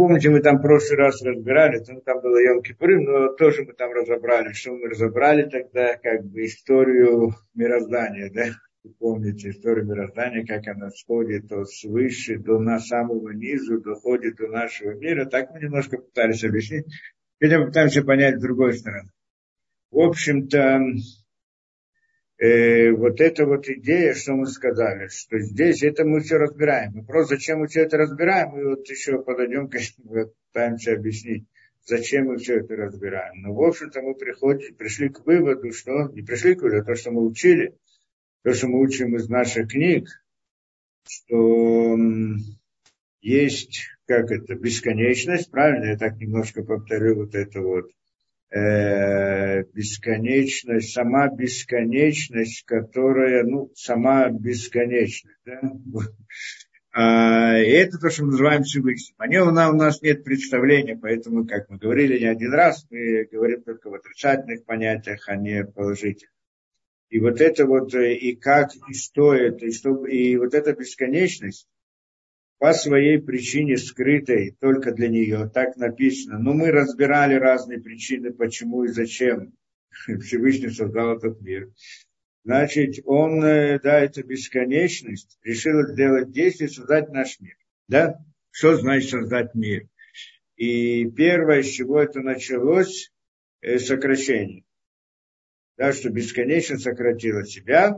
помните, мы там в прошлый раз разбирали, ну, там было Йом Кипурим, но тоже мы там разобрали, что мы разобрали тогда, как бы историю мироздания, да? Вы помните историю мироздания, как она сходит от свыше до на самого низу, доходит до нашего мира. Так мы немножко пытались объяснить. Теперь мы пытаемся понять с другой стороны. В общем-то, э, вот эта вот идея, что мы сказали, что здесь это мы все разбираем. Мы просто зачем мы все это разбираем, мы вот еще подойдем, конечно, пытаемся объяснить, зачем мы все это разбираем. Но, в общем-то, мы приходим, пришли к выводу, что не пришли к выводу, а то, что мы учили, то, что мы учим из наших книг, что есть, как это, бесконечность, правильно, я так немножко повторю вот это вот, э, бесконечность, сама бесконечность, которая, ну, сама бесконечность, да? А, и это то, что мы называем Всевышним. О нем у нас нет представления, поэтому, как мы говорили не один раз, мы говорим только в отрицательных понятиях, а не положительных. И вот это вот, э, и как, и стоит, и, что, и вот эта бесконечность, по своей причине скрытой только для нее, так написано. Но мы разбирали разные причины, почему и зачем Всевышний создал этот мир. Значит, он, э, да, это бесконечность, решил сделать действие, создать наш мир. Да? Что значит создать мир? И первое, с чего это началось, э, сокращение да, что бесконечно сократила себя.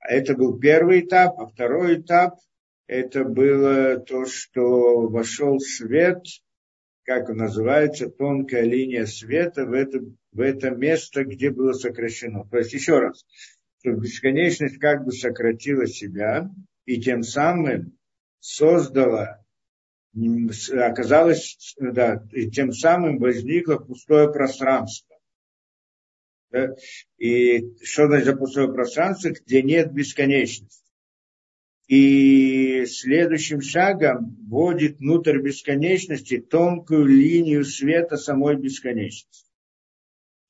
Это был первый этап, а второй этап это было то, что вошел свет, как он называется, тонкая линия света в это, в это место, где было сокращено. То есть еще раз, что бесконечность как бы сократила себя и тем самым создала, оказалось, да, и тем самым возникло пустое пространство? И что значит пустое пространство, где нет бесконечности. И следующим шагом вводит внутрь бесконечности тонкую линию света самой бесконечности.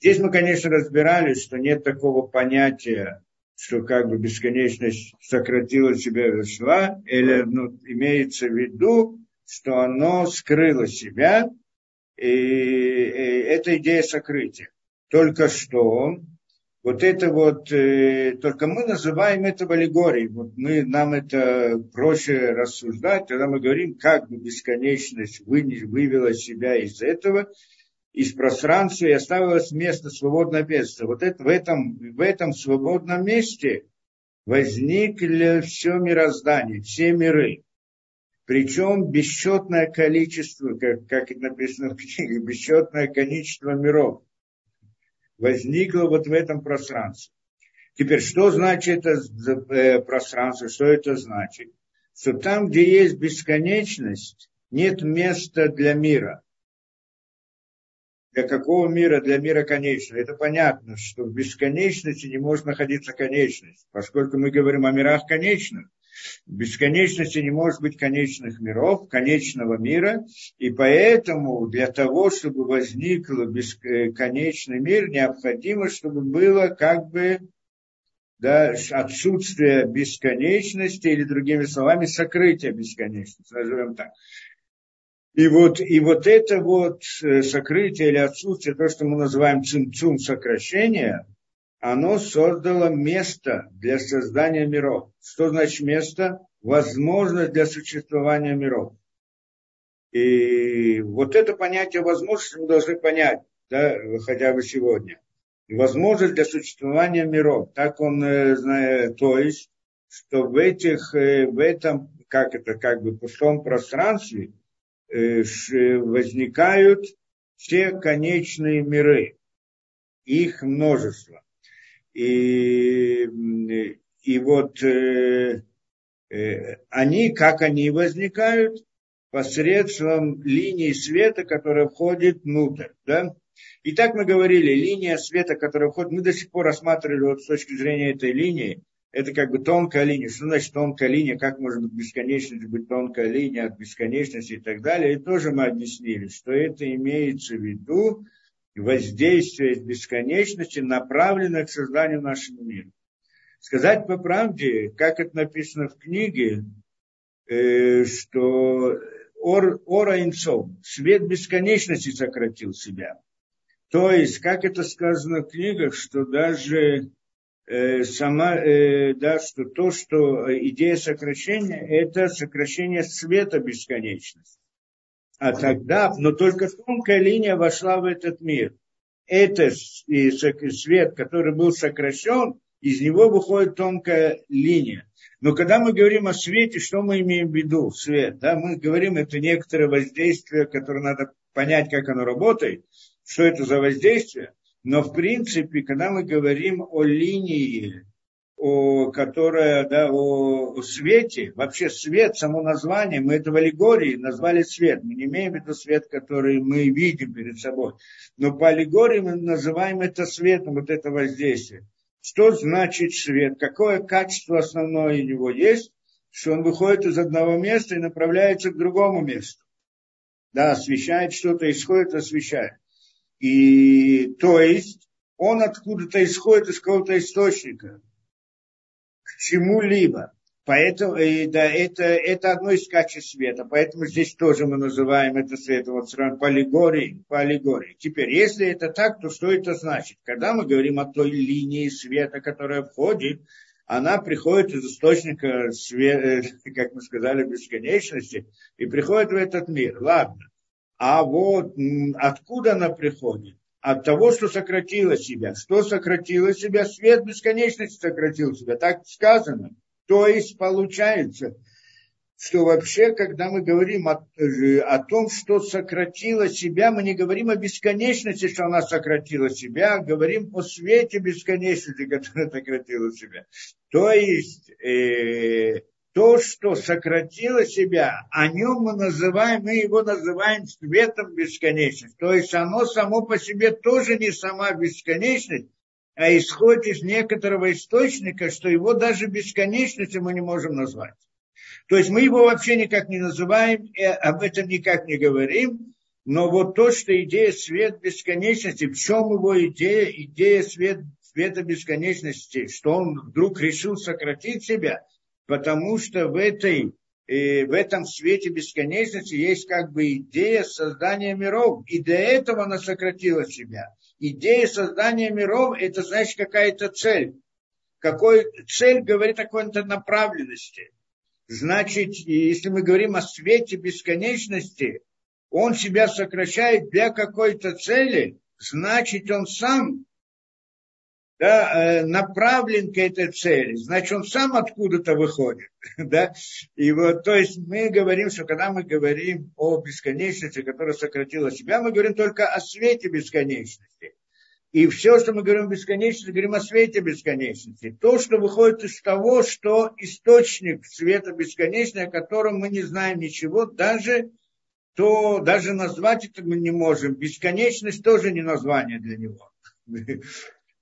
Здесь мы, конечно, разбирали, что нет такого понятия, что как бы бесконечность сократила себя зашла, или ну, имеется в виду, что оно скрыло себя, и, и это идея сокрытия только что вот это вот, э, только мы называем это аллегорией. Вот мы, нам это проще рассуждать, когда мы говорим, как бы бесконечность вы, вывела себя из этого, из пространства и оставилось место, свободное место. Вот это, в, этом, в этом свободном месте возникли все мироздание, все миры. Причем бесчетное количество, как, как написано в книге, бесчетное количество миров возникло вот в этом пространстве. Теперь, что значит это э, пространство, что это значит? Что там, где есть бесконечность, нет места для мира. Для какого мира? Для мира конечного. Это понятно, что в бесконечности не может находиться конечность, поскольку мы говорим о мирах конечных. В бесконечности не может быть конечных миров, конечного мира, и поэтому для того, чтобы возник бесконечный мир, необходимо, чтобы было как бы да, отсутствие бесконечности, или другими словами, сокрытие бесконечности, назовем так. И вот, и вот это вот э, сокрытие или отсутствие, то, что мы называем цимцум сокращение, оно создало место для создания миров. Что значит место? Возможность для существования миров. И вот это понятие возможности мы должны понять, да, хотя бы сегодня. Возможность для существования миров. Так он э, знает, то есть, что в этих, э, в этом, как это, как бы пустом пространстве э, возникают все конечные миры. Их множество. И, и вот э, э, они, как они возникают? Посредством линии света, которая входит внутрь. Да? И так мы говорили, линия света, которая входит, мы до сих пор рассматривали вот с точки зрения этой линии, это как бы тонкая линия. Что значит тонкая линия? Как может быть бесконечность быть тонкая линия от бесконечности и так далее? И тоже мы объяснили, что это имеется в виду воздействие из бесконечности, направленное к созданию нашего мира. Сказать по правде, как это написано в книге, э, что ор, ора инцов, свет бесконечности сократил себя. То есть, как это сказано в книгах, что даже э, сама, э, да, что то, что идея сокращения, это сокращение света бесконечности. А тогда, но только тонкая линия вошла в этот мир. Это свет, который был сокращен, из него выходит тонкая линия. Но когда мы говорим о свете, что мы имеем в виду? Свет, да, мы говорим, это некоторое воздействие, которое надо понять, как оно работает, что это за воздействие. Но в принципе, когда мы говорим о линии, о, которая, да, о, о свете, вообще свет, само название, мы это в аллегории назвали свет. Мы не имеем виду свет, который мы видим перед собой. Но по аллегории мы называем это светом, вот это воздействие. Что значит свет? Какое качество основное у него есть? Что он выходит из одного места и направляется к другому месту. Да, освещает что-то, исходит, освещает. И то есть он откуда-то исходит из какого-то источника чему-либо. Поэтому и, да, это, это одно из качеств света. Поэтому здесь тоже мы называем это светом вот по аллегории, по аллегории. Теперь, если это так, то что это значит? Когда мы говорим о той линии света, которая входит, она приходит из источника, света, как мы сказали, бесконечности, и приходит в этот мир. Ладно. А вот откуда она приходит? От того, что сократила себя. Что сократило себя? Свет бесконечности сократил себя. Так сказано. То есть получается, что вообще, когда мы говорим о, э, о том, что сократила себя, мы не говорим о бесконечности, что она сократила себя, а говорим о свете бесконечности, которая сократила себя. То есть э, то, что сократило себя, о нем мы называем, мы его называем светом бесконечности. То есть оно само по себе тоже не сама бесконечность, а исходит из некоторого источника, что его даже бесконечностью мы не можем назвать. То есть мы его вообще никак не называем, и об этом никак не говорим, но вот то, что идея свет бесконечности, в чем его идея, идея свет, света бесконечности, что он вдруг решил сократить себя, потому что в, этой, э, в этом свете бесконечности есть как бы идея создания миров, и для этого она сократила себя идея создания миров, это значит какая-то цель. Какой, цель говорит о какой-то направленности. Значит, если мы говорим о свете бесконечности, он себя сокращает для какой-то цели, значит, он сам да, э, направлен к этой цели, значит, он сам откуда-то выходит. Да? И вот, то есть мы говорим, что когда мы говорим о бесконечности, которая сократила себя, мы говорим только о свете бесконечности. И все, что мы говорим о бесконечности, говорим о свете бесконечности. То, что выходит из того, что источник света бесконечности, о котором мы не знаем ничего, даже то даже назвать это мы не можем. Бесконечность тоже не название для него.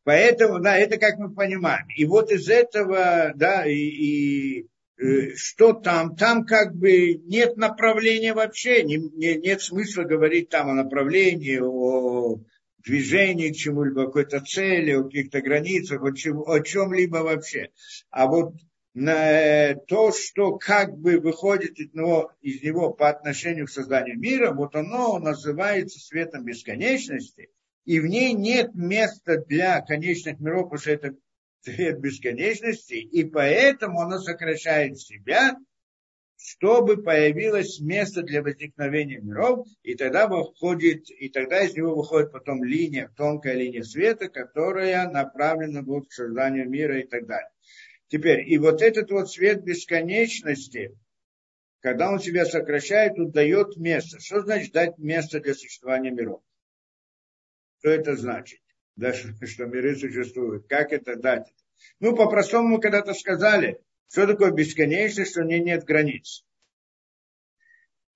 Поэтому, да, это как мы понимаем. И вот из этого, да, и, и э, что там? Там как бы нет направления вообще, не, не, нет смысла говорить там о направлении, о движении к чему-либо, какой-то цели, о каких-то границах, о, чем, о чем-либо вообще. А вот на э, то, что как бы выходит из него, из него по отношению к созданию мира, вот оно называется светом бесконечности – и в ней нет места для конечных миров, потому что это цвет бесконечности, и поэтому оно сокращает себя, чтобы появилось место для возникновения миров, и тогда выходит, и тогда из него выходит потом линия, тонкая линия света, которая направлена будет к созданию мира и так далее. Теперь, и вот этот вот свет бесконечности, когда он себя сокращает, он дает место. Что значит дать место для существования миров? Что это значит? Да, что, миры существуют. Как это дать? Ну, по-простому когда-то сказали, что такое бесконечность, что не нет границ.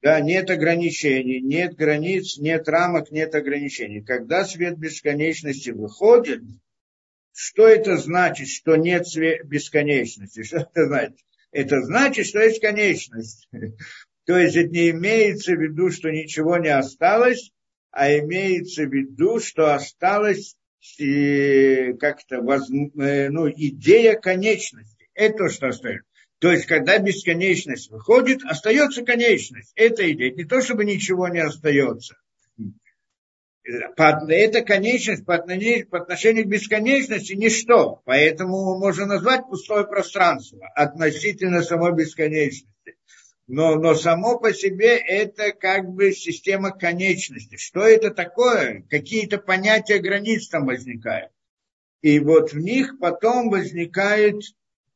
Да, нет ограничений, нет границ, нет рамок, нет ограничений. Когда свет бесконечности выходит, что это значит, что нет свет бесконечности? Что это значит? Это значит, что есть конечность. То есть это не имеется в виду, что ничего не осталось, а имеется в виду, что осталась э, как-то воз, э, ну, идея конечности. Это то, что остается. То есть, когда бесконечность выходит, остается конечность. Это идея. Не то, чтобы ничего не остается. Это конечность по отношению, по отношению к бесконечности ничто. Поэтому можно назвать пустое пространство относительно самой бесконечности. Но, но само по себе это как бы система конечности. Что это такое? Какие-то понятия границ там возникают. И вот в них потом возникает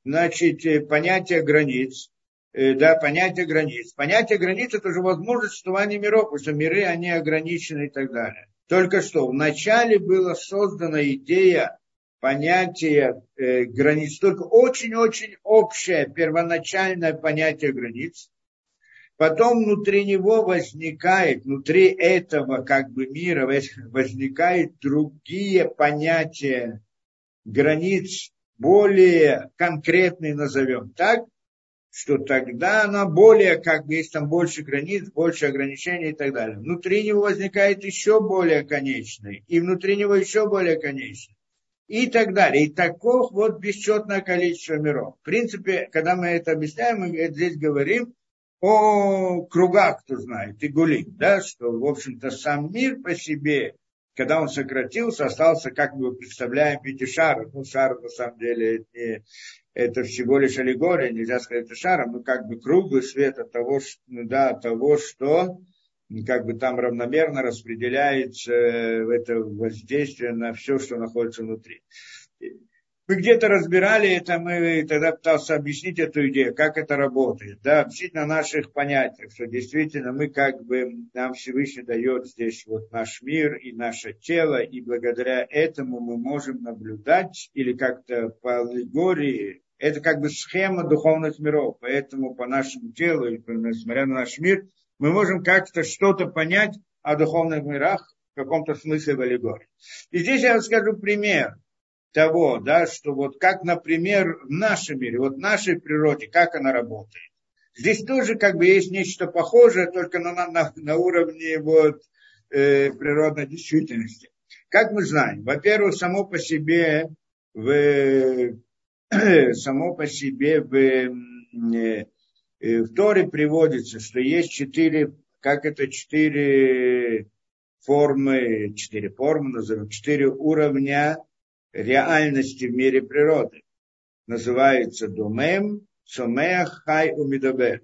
значит, э, понятие границ, э, да, понятие границ. Понятие границ – это уже возможность существования миров, потому что миры, они ограничены и так далее. Только что вначале была создана идея понятия э, границ, только очень-очень общее первоначальное понятие границ. Потом внутри него возникает, внутри этого как бы мира возникают другие понятия границ, более конкретные назовем так, что тогда она более, как бы, есть там больше границ, больше ограничений и так далее. Внутри него возникает еще более конечный, и внутри него еще более конечный, и так далее. И таков вот бесчетное количество миров. В принципе, когда мы это объясняем, мы здесь говорим о кругах, кто знает, и гули, да, что, в общем-то, сам мир по себе когда он сократился, остался, как мы представляем, пяти шаров. Ну, шар на самом деле не, это всего лишь аллегория, нельзя сказать это шаром, но как бы круглый свет от того, что, да, от того, что как бы там равномерно распределяется э, это воздействие на все, что находится внутри. Мы где-то разбирали это, мы тогда пытался объяснить эту идею, как это работает, да, объяснить на наших понятиях, что действительно мы как бы, нам Всевышний дает здесь вот наш мир и наше тело, и благодаря этому мы можем наблюдать или как-то по аллегории, это как бы схема духовных миров, поэтому по нашему телу, или несмотря на наш мир, мы можем как-то что-то понять о духовных мирах в каком-то смысле в аллегории. И здесь я расскажу пример того, да, что вот как, например, в нашем мире, вот в нашей природе, как она работает. Здесь тоже как бы есть нечто похожее, только на, на, на уровне вот, э, природной действительности. Как мы знаем, во-первых, само по себе в, само по себе в, э, в Торе приводится, что есть четыре, как это четыре формы, четыре формы, назовем, четыре уровня реальности в мире природы. Называется Думем, Сомех, Хай, Умидабер.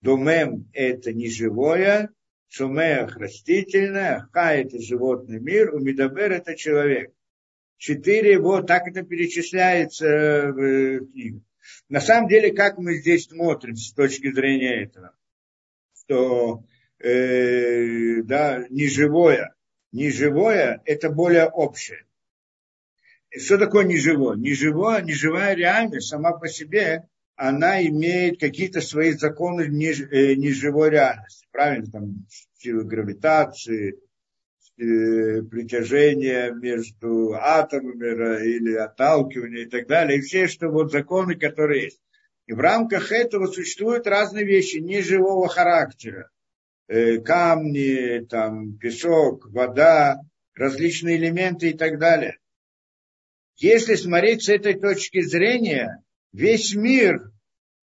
Думем – это неживое, Сумех – растительное, Хай – это животный мир, Умидабер – это человек. Четыре, вот так это перечисляется в книге. На самом деле, как мы здесь смотрим с точки зрения этого, что э, да, неживое, неживое – это более общее что такое неживое? Неживое, неживая реальность сама по себе, она имеет какие-то свои законы э, неживой реальности. Правильно, там силы гравитации, э, притяжения между атомами или отталкивания и так далее. И все, что вот законы, которые есть. И в рамках этого существуют разные вещи неживого характера. Э, камни, там, песок, вода, различные элементы и так далее. Если смотреть с этой точки зрения, весь мир,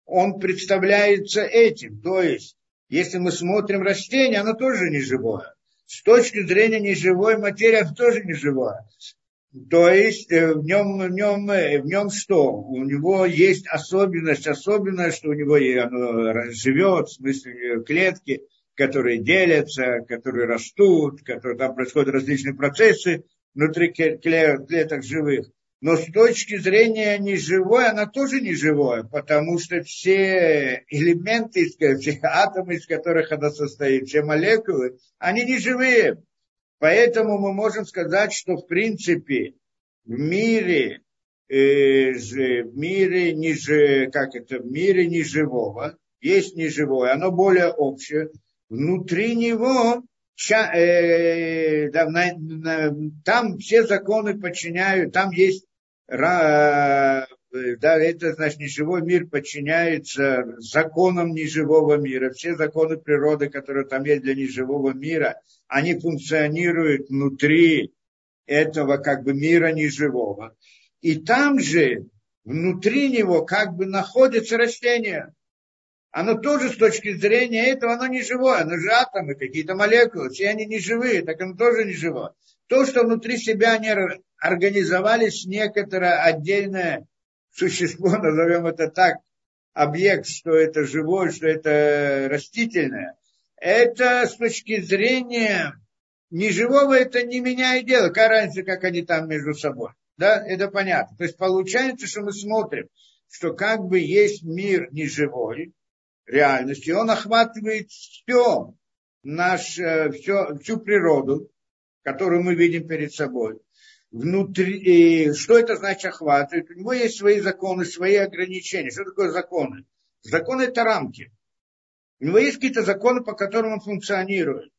он представляется этим. То есть, если мы смотрим растение, оно тоже не живое. С точки зрения неживой материи, оно тоже не живое. То есть э, в нем, в, нем, э, в нем что? У него есть особенность, особенная, что у него оно живет, в смысле клетки, которые делятся, которые растут, которые там происходят различные процессы внутри клеток живых. Но с точки зрения неживой, она тоже неживое, потому что все элементы, все атомы, из которых она состоит, все молекулы, они не живые. Поэтому мы можем сказать, что в принципе в мире, э, в мире ниже, как это, в мире неживого есть неживое, оно более общее. Внутри него э, там все законы подчиняют, там есть да, это значит, неживой мир подчиняется законам неживого мира. Все законы природы, которые там есть для неживого мира, они функционируют внутри этого как бы мира неживого. И там же внутри него как бы находится растение. Оно тоже с точки зрения этого, оно не живое, оно же атомы, какие-то молекулы, все они не живые, так оно тоже не живое. То, что внутри себя они организовались некоторое отдельное существо, назовем это так, объект, что это живое, что это растительное, это с точки зрения неживого это не меняет дело. Какая разница, как они там между собой. Да, это понятно. То есть получается, что мы смотрим, что как бы есть мир неживой, реальность, и он охватывает все, наш, э, все, всю природу, которую мы видим перед собой. Внутри, и что это значит охватывает? У него есть свои законы, свои ограничения. Что такое законы? Законы это рамки. У него есть какие-то законы, по которым он функционирует.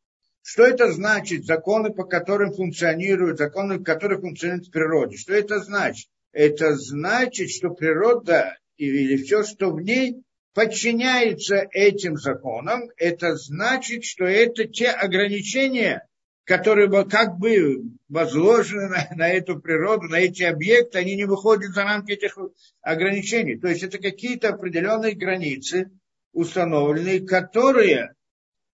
Что это значит? Законы, по которым функционируют, законы, по которым функционирует в природе. Что это значит? Это значит, что природа или все, что в ней, подчиняется этим законам. Это значит, что это те ограничения, которые как бы возложены на, на эту природу, на эти объекты, они не выходят за рамки этих ограничений. То есть это какие-то определенные границы установленные, которые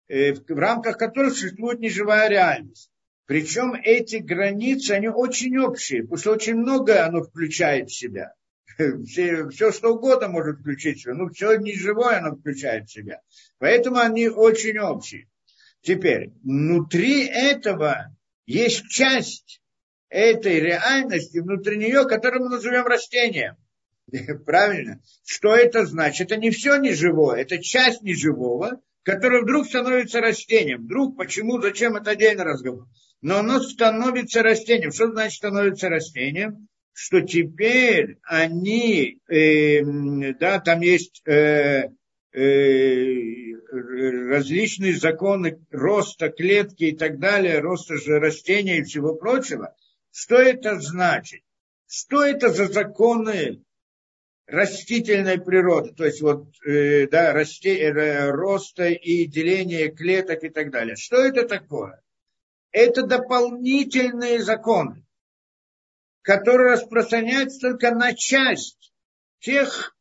Э, в рамках которых существует неживая реальность. Причем эти границы, они очень общие, потому что очень многое оно включает в себя. Все, все что угодно может включить себя, но все неживое оно включает в себя. Поэтому они очень общие. Теперь, внутри этого есть часть этой реальности, внутри нее, которую мы назовем растением. Правильно? Что это значит? Это не все неживое, это часть неживого, которое вдруг становится растением. Вдруг, почему, зачем, это отдельный разговор. Но оно становится растением. Что значит становится растением? Что теперь они, э, да, там есть э, э, различные законы роста клетки и так далее, роста же растения и всего прочего. Что это значит? Что это за законы растительной природы, то есть вот, э, да, расте, э, роста и деления клеток и так далее. Что это такое? Это дополнительные законы, которые распространяются только на часть тех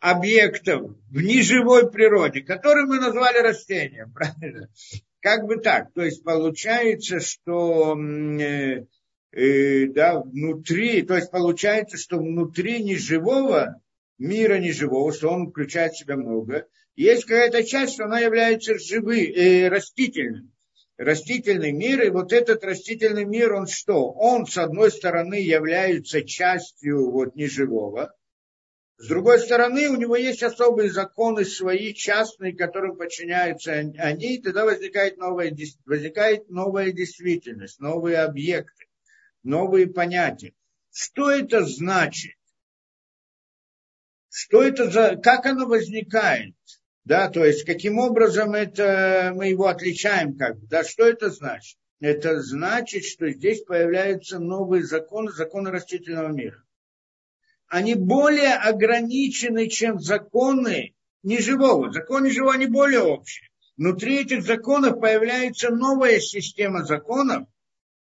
объектов в неживой природе, которые мы назвали растением, правильно? Как бы так. То есть получается, что э, э, да, внутри, то есть получается, что внутри неживого, мира неживого, что он включает в себя много, есть какая-то часть, что она является живым, э, растительным. Растительный мир, и вот этот растительный мир, он что? Он, с одной стороны, является частью вот неживого, с другой стороны, у него есть особые законы свои, частные, которым подчиняются они, и тогда возникает новая, возникает новая действительность, новые объекты новые понятия. Что это значит? Что это за, как оно возникает? Да, то есть каким образом это мы его отличаем, как бы, да, что это значит? Это значит, что здесь появляются новые законы, законы растительного мира. Они более ограничены, чем законы неживого. Законы неживого, они более общие. Внутри этих законов появляется новая система законов,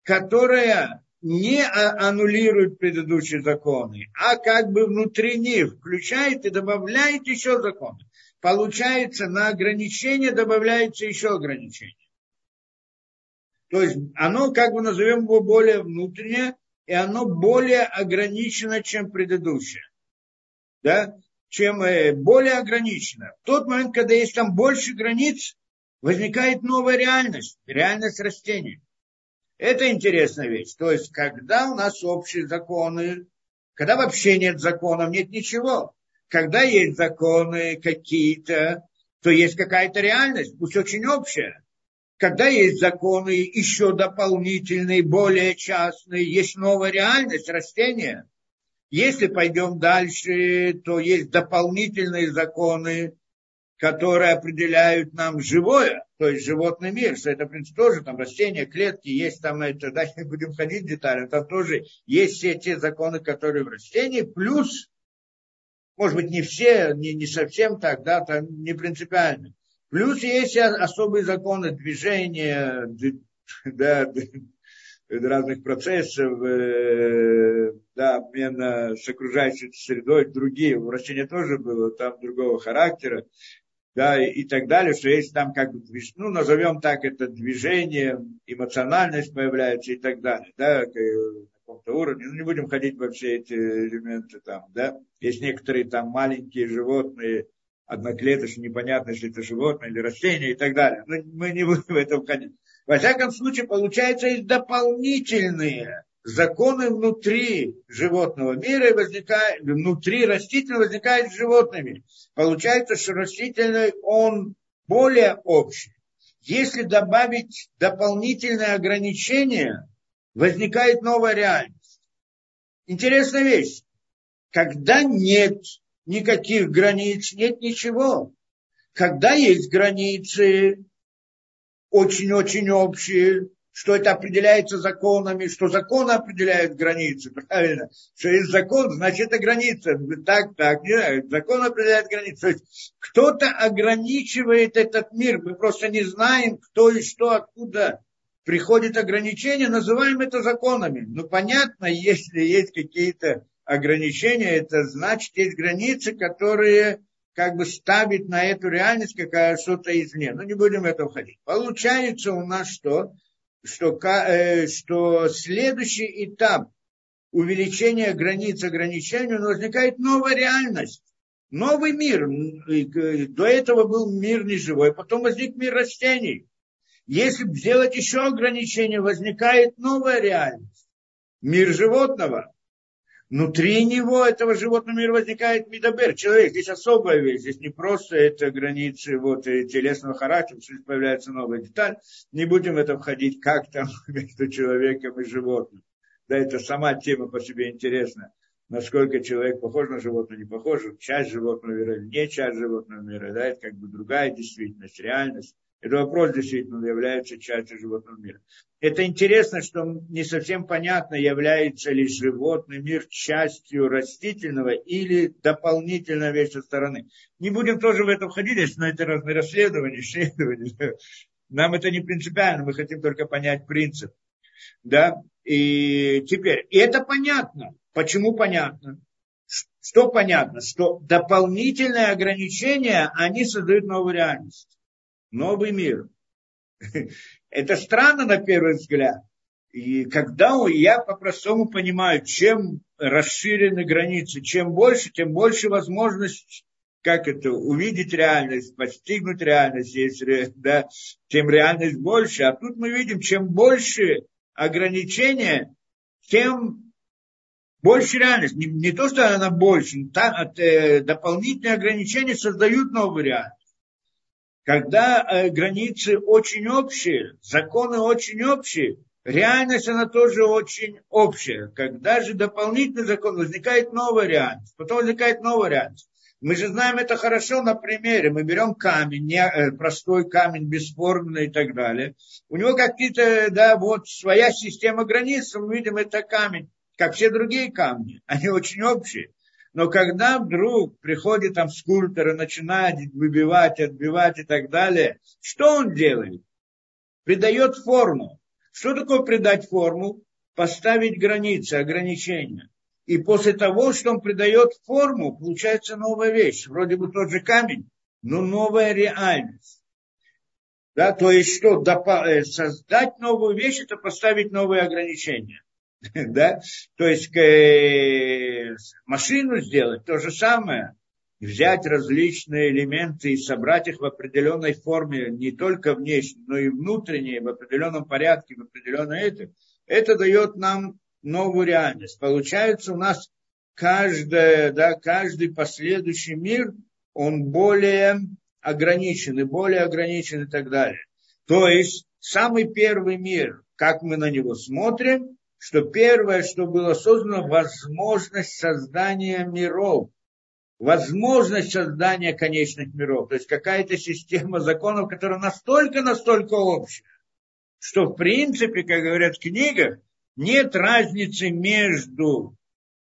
которая не а, аннулирует предыдущие законы, а как бы внутри них включает и добавляет еще законы. Получается, на ограничение добавляется еще ограничение. То есть оно, как бы назовем его, более внутреннее, и оно более ограничено, чем предыдущее. Да? Чем э, более ограничено. В тот момент, когда есть там больше границ, возникает новая реальность, реальность растений. Это интересная вещь. То есть, когда у нас общие законы, когда вообще нет законов, нет ничего. Когда есть законы какие-то, то есть какая-то реальность, пусть очень общая. Когда есть законы еще дополнительные, более частные, есть новая реальность растения. Если пойдем дальше, то есть дополнительные законы, которые определяют нам живое, то есть животный мир, что это, в принципе, тоже там растения, клетки, есть там это, да, не будем ходить в детали, там тоже есть все те законы, которые в растении, плюс, может быть, не все, не, не совсем так, да, там не принципиально. Плюс есть особые законы движения, да, разных процессов, э, да, обмена с окружающей средой, другие. У растения тоже было там другого характера, да, и, и так далее, что есть там как бы, ну, назовем так это движение, эмоциональность появляется и так далее, да, каком-то уровне. Ну, не будем ходить во все эти элементы там, да. Есть некоторые там маленькие животные, одноклеточные, непонятно, если это животное или растение и так далее. Но мы не будем в это входить. Во всяком случае, получается, есть дополнительные законы внутри животного мира и возникает, внутри растительного возникает с животными. Получается, что растительный, он более общий. Если добавить дополнительные ограничения, возникает новая реальность. Интересная вещь. Когда нет никаких границ, нет ничего. Когда есть границы, очень-очень общие, что это определяется законами, что законы определяют границы, правильно? Что есть закон, значит это граница. Так, так, не закон определяет границы. То есть кто-то ограничивает этот мир, мы просто не знаем, кто и что, откуда приходит ограничение, называем это законами. Ну, понятно, если есть какие-то ограничения, это значит, есть границы, которые как бы ставит на эту реальность какая что-то извне. Но ну, не будем в это входить. Получается у нас что? Что, э, что следующий этап увеличения границ ограничений, возникает новая реальность. Новый мир. До этого был мир неживой, потом возник мир растений. Если сделать еще ограничение, возникает новая реальность. Мир животного внутри него, этого животного мира, возникает медобер, человек. Здесь особая вещь, здесь не просто это границы вот, телесного характера, здесь появляется новая деталь. Не будем в это входить, как там между человеком и животным. Да, это сама тема по себе интересна. Насколько человек похож на животное, не похож, часть животного мира или не часть животного мира. Да, это как бы другая действительность, реальность. Это вопрос действительно является частью животного мира. Это интересно, что не совсем понятно, является ли животный мир частью растительного или дополнительная вещь со стороны. Не будем тоже в это входить, но это разные расследования, исследования. Нам это не принципиально, мы хотим только понять принцип. Да? И теперь, и это понятно. Почему понятно? Что понятно? Что дополнительные ограничения, они создают новую реальность новый мир. Это странно на первый взгляд. И когда я по-простому понимаю, чем расширены границы, чем больше, тем больше возможность, как это, увидеть реальность, постигнуть реальность, если, да, тем реальность больше. А тут мы видим, чем больше ограничения, тем больше реальность. Не, не то, что она больше, там, от, э, дополнительные ограничения создают новую реальность когда э, границы очень общие, законы очень общие, реальность она тоже очень общая. Когда же дополнительный закон, возникает новая реальность, потом возникает новая реальность. Мы же знаем это хорошо на примере. Мы берем камень, не, э, простой камень, бесформенный и так далее. У него какие-то, да, вот своя система границ, мы видим, это камень, как все другие камни. Они очень общие. Но когда вдруг приходит там скульптор и начинает выбивать, отбивать и так далее, что он делает? Придает форму. Что такое придать форму? Поставить границы, ограничения. И после того, что он придает форму, получается новая вещь. Вроде бы тот же камень, но новая реальность. Да, то есть что, э, создать новую вещь, это поставить новые ограничения. да? То есть э, машину сделать то же самое, взять различные элементы и собрать их в определенной форме, не только внешне, но и внутренние, в определенном порядке, в определенном это, это дает нам новую реальность. Получается у нас каждое, да, каждый последующий мир, он более ограничен и более ограничен и так далее. То есть самый первый мир, как мы на него смотрим, что первое, что было создано, возможность создания миров, возможность создания конечных миров, то есть какая-то система законов, которая настолько-настолько общая, что в принципе, как говорят в книгах, нет разницы между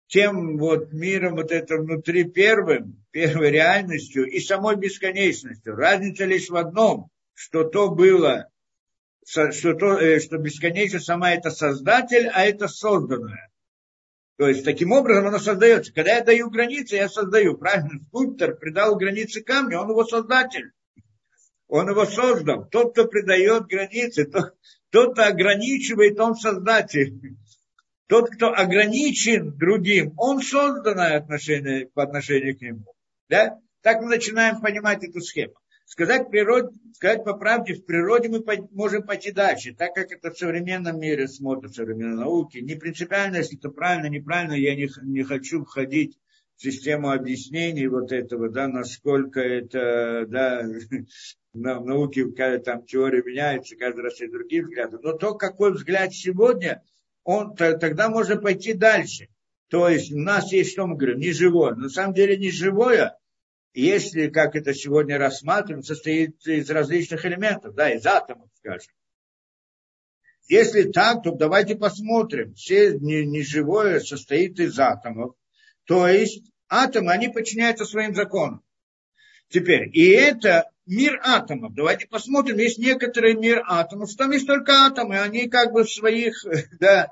тем вот миром, вот это внутри первым, первой реальностью и самой бесконечностью. Разница лишь в одном, что то было что, то, э, что бесконечность сама это создатель, а это созданное. То есть таким образом оно создается. Когда я даю границы, я создаю. Правильно, скульптор придал границы камню, он его создатель. Он его создал. Тот, кто придает границы, тот, тот кто ограничивает, он создатель. Тот, кто ограничен другим, он созданное отношение по отношению к нему. Да? Так мы начинаем понимать эту схему. Сказать, природе, сказать по правде, в природе мы можем пойти дальше, так как это в современном мире смотрят, в современной науке. Не принципиально, если это правильно, неправильно, я не, не хочу входить в систему объяснений вот этого, да, насколько это, да, в науке, там теория меняется, каждый раз есть другие взгляды. Но то, какой взгляд сегодня, он, тогда можно пойти дальше. То есть у нас есть, что мы говорим, неживое. На самом деле неживое, если, как это сегодня рассматриваем, состоит из различных элементов, да, из атомов, скажем. Если так, то давайте посмотрим. Все неживое состоит из атомов. То есть атомы, они подчиняются своим законам. Теперь, и это мир атомов. Давайте посмотрим, есть некоторый мир атомов, там есть только атомы, они как бы в своих, да,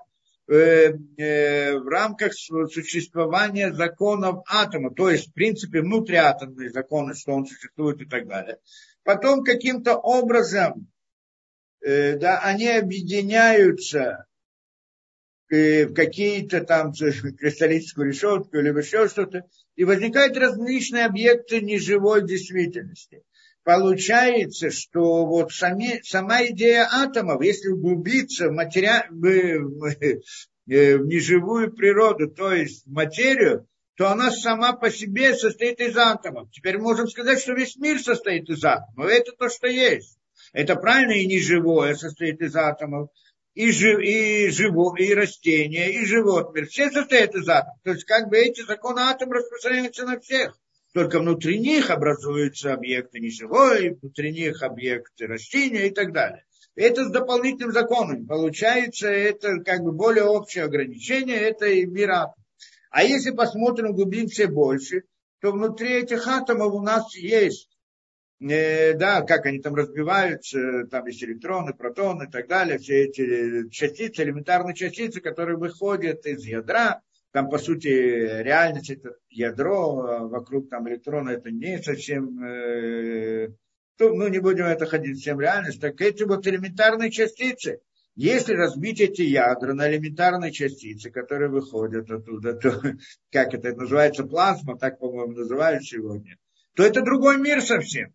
в рамках существования законов атома, то есть, в принципе, внутриатомные законы, что он существует и так далее. Потом каким-то образом, э, да, они объединяются в какие-то там кристаллическую решетку или еще что-то, и возникают различные объекты неживой действительности получается, что вот сами, сама идея атомов, если углубиться в, матери... в, в неживую природу, то есть в материю, то она сама по себе состоит из атомов. Теперь можем сказать, что весь мир состоит из атомов. Это то, что есть. Это правильно и неживое состоит из атомов. И, жив, и, живо, и растения, и животные. Все состоят из атомов. То есть как бы эти законы атома распространяются на всех только внутри них образуются объекты неживой, внутри них объекты растения и так далее. Это с дополнительным законом. Получается, это как бы более общее ограничение, это и мир атом. А если посмотрим, глубимся больше, то внутри этих атомов у нас есть, э, да, как они там разбиваются, там есть электроны, протоны и так далее, все эти частицы, элементарные частицы, которые выходят из ядра, там, по сути, реальность это ядро, а вокруг там электрона это не совсем, э, ну, не будем это ходить всем реальность, так эти вот элементарные частицы, если разбить эти ядра на элементарные частицы, которые выходят оттуда, то, как это, это называется плазма, так, по-моему, называют сегодня, то это другой мир совсем.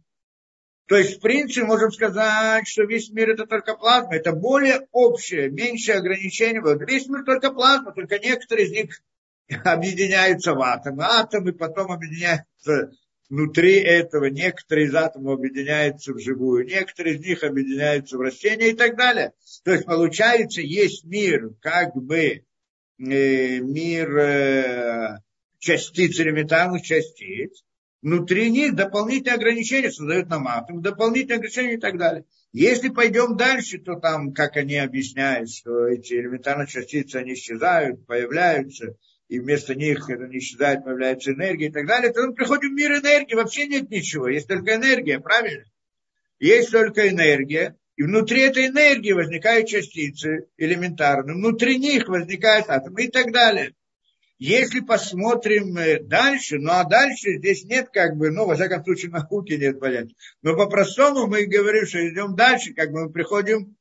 То есть, в принципе, можем сказать, что весь мир это только плазма. Это более общее, меньшее ограничение. Весь мир только плазма, только некоторые из них объединяются в атомы. Атомы потом объединяются внутри этого. Некоторые из атомов объединяются в живую, некоторые из них объединяются в растения и так далее. То есть, получается, есть мир, как бы э, мир э, частиц, элементарных частиц, внутри них дополнительные ограничения создают нам атом, дополнительные ограничения и так далее. Если пойдем дальше, то там, как они объясняют, что эти элементарные частицы, они исчезают, появляются, и вместо них это не исчезает, появляется энергия и так далее, то мы приходим в мир энергии, вообще нет ничего, есть только энергия, правильно? Есть только энергия, и внутри этой энергии возникают частицы элементарные, внутри них возникают атомы и так далее. Если посмотрим э, дальше, ну а дальше здесь нет как бы, ну, во всяком случае, науки нет понятия. Но по-простому мы говорим, что идем дальше, как бы мы приходим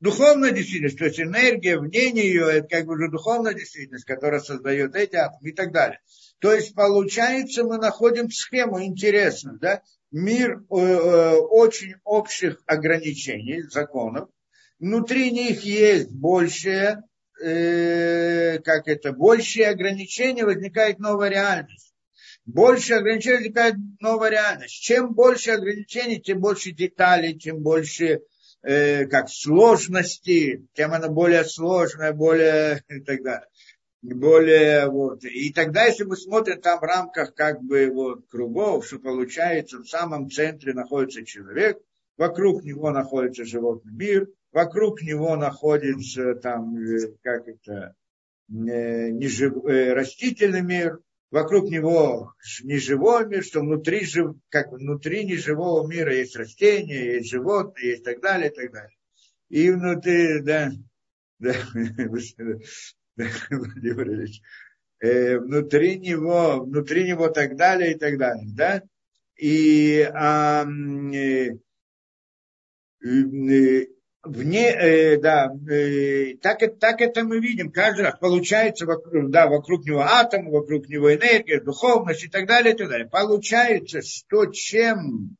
духовная действительность, то есть энергия вне нее, это как бы уже духовная действительность, которая создает эти атомы и так далее. То есть, получается, мы находим схему интересную, да, мир э, э, очень общих ограничений, законов, внутри них есть большее э, как это, большие ограничения, возникает новая реальность. Больше ограничений возникает новая реальность. Чем больше ограничений, тем больше деталей, тем больше э, как сложности, тем она более сложная, более и так далее. Более, вот. И тогда, если мы смотрим там в рамках как бы вот кругов, что получается, в самом центре находится человек, вокруг него находится животный мир, вокруг него находится там, э, как это, э, нежив, э, растительный мир, вокруг него неживой мир, что внутри, жив, как внутри неживого мира есть растения, есть животные, есть так далее, и так далее. и внутри, да, да, внутри него, внутри него так далее и так далее, да, и а, э, вне, э, да, э, так, так это мы видим каждый раз. Получается вокруг, да, вокруг него атом, вокруг него энергия, духовность и так далее, и так далее. Получается, что чем,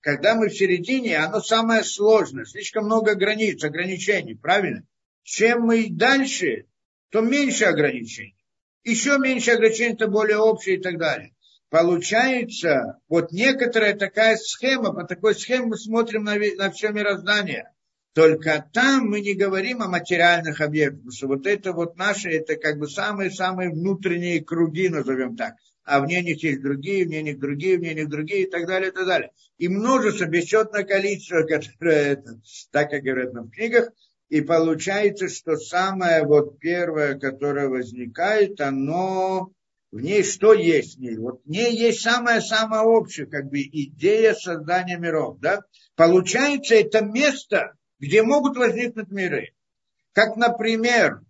когда мы в середине, оно самое сложное, слишком много границ, ограничений, правильно? Чем мы дальше, то меньше ограничений. Еще меньше ограничений, то более общее и так далее. Получается, вот некоторая такая схема, по такой схеме мы смотрим на, на все мироздание – только там мы не говорим о материальных объектах, потому что вот это вот наши, это как бы самые-самые внутренние круги, назовем так. А вне них есть другие, вне них другие, вне них другие и так далее, и так далее. И множество, бесчетное количество, которое, это, так как говорят нам в книгах, и получается, что самое вот первое, которое возникает, оно в ней что есть в ней? Вот в ней есть самое-самое общее, как бы идея создания миров. Да? Получается, это место, где могут возникнуть миры. Как, например,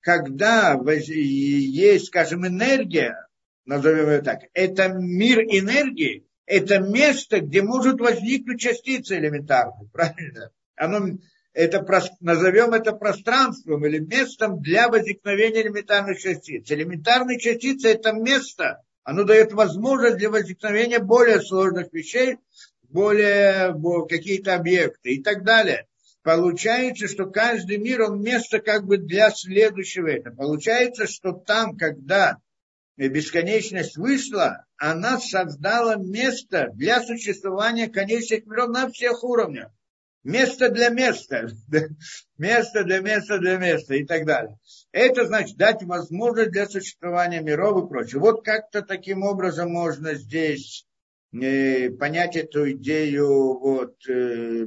когда есть, скажем, энергия, назовем ее так, это мир энергии, это место, где может возникнуть частица элементарная, правильно? Оно, это, назовем это пространством или местом для возникновения элементарных частиц. Элементарные частицы – это место, оно дает возможность для возникновения более сложных вещей, более какие-то объекты и так далее получается, что каждый мир, он место как бы для следующего. Это получается, что там, когда бесконечность вышла, она создала место для существования конечных миров на всех уровнях. Место для места. Место для места для места и так далее. Это значит дать возможность для существования миров и прочее. Вот как-то таким образом можно здесь э, понять эту идею вот, э,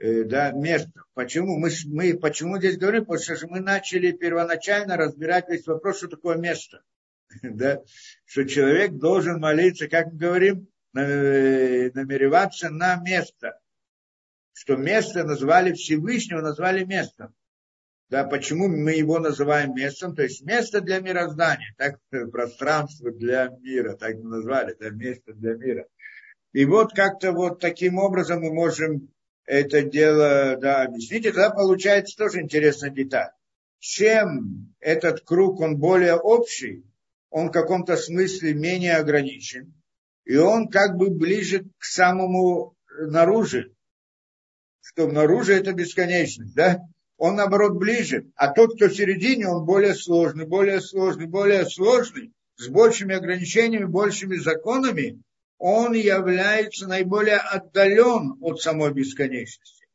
да, место. Почему? Мы, мы почему здесь говорим? Потому что мы начали первоначально разбирать весь вопрос, что такое место. да? Что человек должен молиться, как мы говорим, э, намереваться на место. Что место назвали Всевышнего, назвали местом. Да, почему мы его называем местом? То есть место для мироздания, так пространство для мира, так мы назвали, да, место для мира. И вот как-то вот таким образом мы можем это дело да, объяснить, и тогда получается тоже интересная деталь. Чем этот круг, он более общий, он в каком-то смысле менее ограничен, и он как бы ближе к самому наружу, что наружу это бесконечность, да? Он, наоборот, ближе. А тот, кто в середине, он более сложный, более сложный, более сложный, с большими ограничениями, большими законами, он является наиболее отдален от самой бесконечности.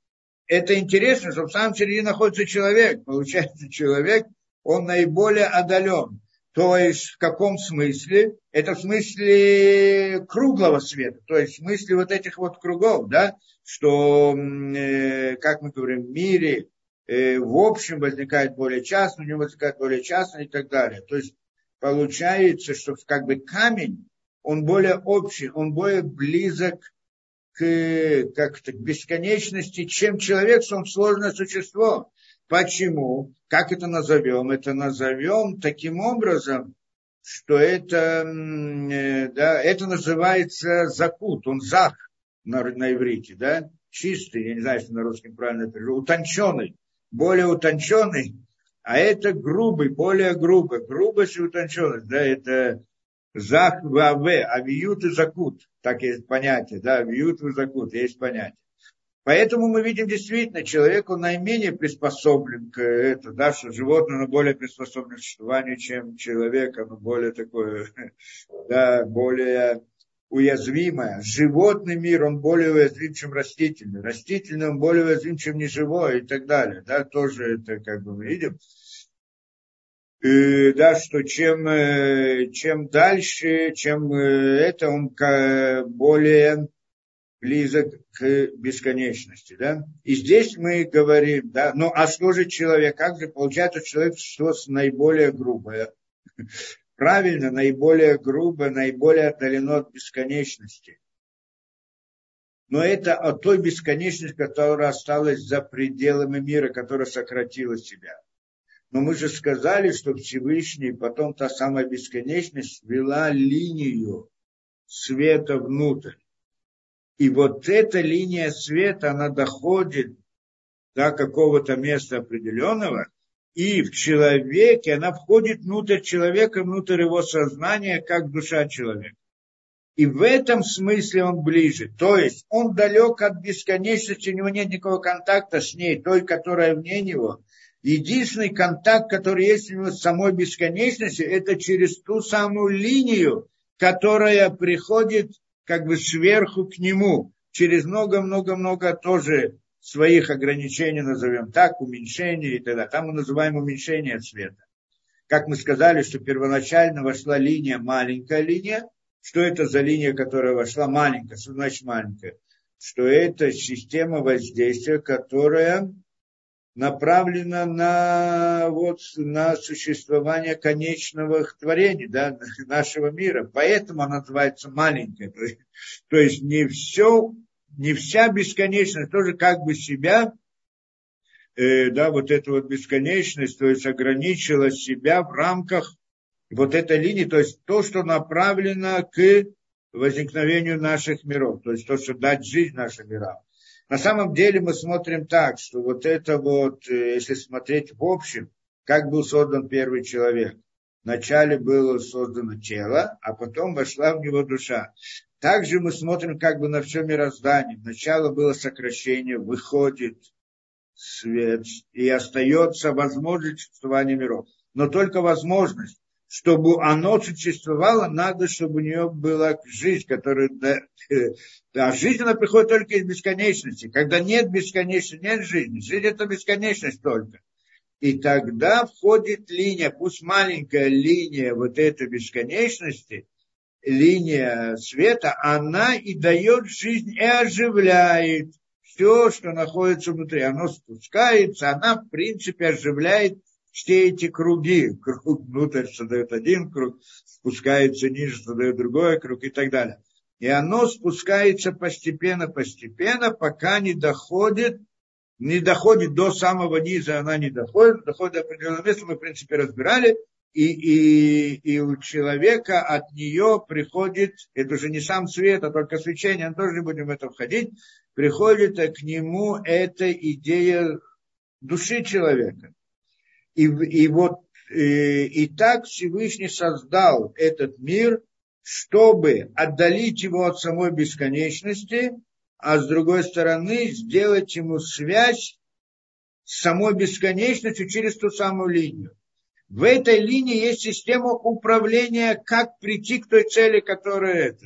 Это интересно, что в самом середине находится человек. Получается, человек, он наиболее отдален. То есть в каком смысле? Это в смысле круглого света, то есть в смысле вот этих вот кругов, да, что, э, как мы говорим, в мире э, в общем возникает более частно, у него возникает более частно и так далее. То есть получается, что как бы камень, он более общий, он более близок к, как-то, к бесконечности, чем человек, он сложное существо. Почему? Как это назовем? Это назовем таким образом, что это, э, да, это называется закут, он зах на, на иврите, да, чистый, я не знаю, что на русском правильно это утонченный, более утонченный, а это грубый, более грубый, грубость и утонченность, да, это Зах ваве, авиют и закут. Так есть понятие, да, авиют и закут, есть понятие. Поэтому мы видим действительно, человек, он наименее приспособлен к этому, да, что животное, оно более приспособлено к существованию, чем человек, оно более такое, да, более уязвимое. Животный мир, он более уязвим, чем растительный. Растительный, он более уязвим, чем неживой и так далее. Да, тоже это как бы мы видим да, что чем, э, чем дальше, чем э, это, он более близок к бесконечности, да. И здесь мы говорим, да, ну а что же человек, как же получается человек что наиболее грубое? Правильно, наиболее грубое, наиболее отдалено от бесконечности. но это о той бесконечности, которая осталась за пределами мира, которая сократила себя. Но мы же сказали, что Всевышний, потом та самая бесконечность, вела линию света внутрь. И вот эта линия света, она доходит до какого-то места определенного, и в человеке она входит внутрь человека, внутрь его сознания, как душа человека. И в этом смысле он ближе. То есть он далек от бесконечности, у него нет никакого контакта с ней, той, которая вне него. Единственный контакт, который есть у него с самой бесконечностью, это через ту самую линию, которая приходит как бы сверху к нему, через много-много-много тоже своих ограничений, назовем так, уменьшений и далее. Там мы называем уменьшение цвета. Как мы сказали, что первоначально вошла линия, маленькая линия. Что это за линия, которая вошла маленькая? Что значит маленькая? Что это система воздействия, которая направлена на, вот, на существование конечного творения да, нашего мира. Поэтому она называется маленькая. То есть, то есть не все, не вся бесконечность, тоже как бы себя, э, да, вот эта вот бесконечность, то есть ограничила себя в рамках вот этой линии, то есть то, что направлено к возникновению наших миров, то есть то, что дать жизнь нашим мирам. На самом деле мы смотрим так, что вот это вот, э, если смотреть в общем, как был создан первый человек. Вначале было создано тело, а потом вошла в него душа. Также мы смотрим как бы на все мироздание. Сначала было сокращение, выходит свет, и остается возможность существования миров. Но только возможность чтобы оно существовало, надо, чтобы у нее была жизнь, которая... Да, жизнь, она приходит только из бесконечности. Когда нет бесконечности, нет жизни. Жизнь – это бесконечность только. И тогда входит линия, пусть маленькая линия вот этой бесконечности, линия света, она и дает жизнь, и оживляет все, что находится внутри. Оно спускается, она, в принципе, оживляет все эти круги, круг внутрь создает один круг, спускается ниже, создает другой круг и так далее. И оно спускается постепенно, постепенно, пока не доходит, не доходит до самого низа, она не доходит, доходит до определенного места, мы, в принципе, разбирали, и, и, и у человека от нее приходит, это уже не сам свет, а только свечение, мы тоже не будем в это входить, приходит к нему эта идея души человека. И, и вот и, и так Всевышний создал этот мир, чтобы отдалить его от самой бесконечности, а с другой стороны сделать ему связь с самой бесконечностью через ту самую линию. В этой линии есть система управления, как прийти к той цели, которая это.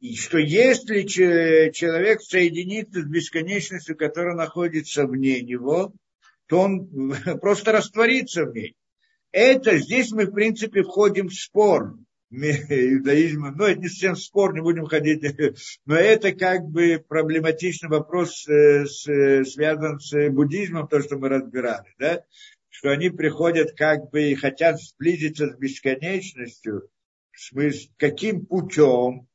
И что если человек соединится с бесконечностью, которая находится вне него, то он просто растворится в ней. Это здесь мы, в принципе, входим в спор иудаизма. Ну, это не совсем спор, не будем ходить. Но это как бы проблематичный вопрос, э, с, связан с буддизмом, то, что мы разбирали. Да? Что они приходят как бы и хотят сблизиться с бесконечностью. В смысле, каким путем?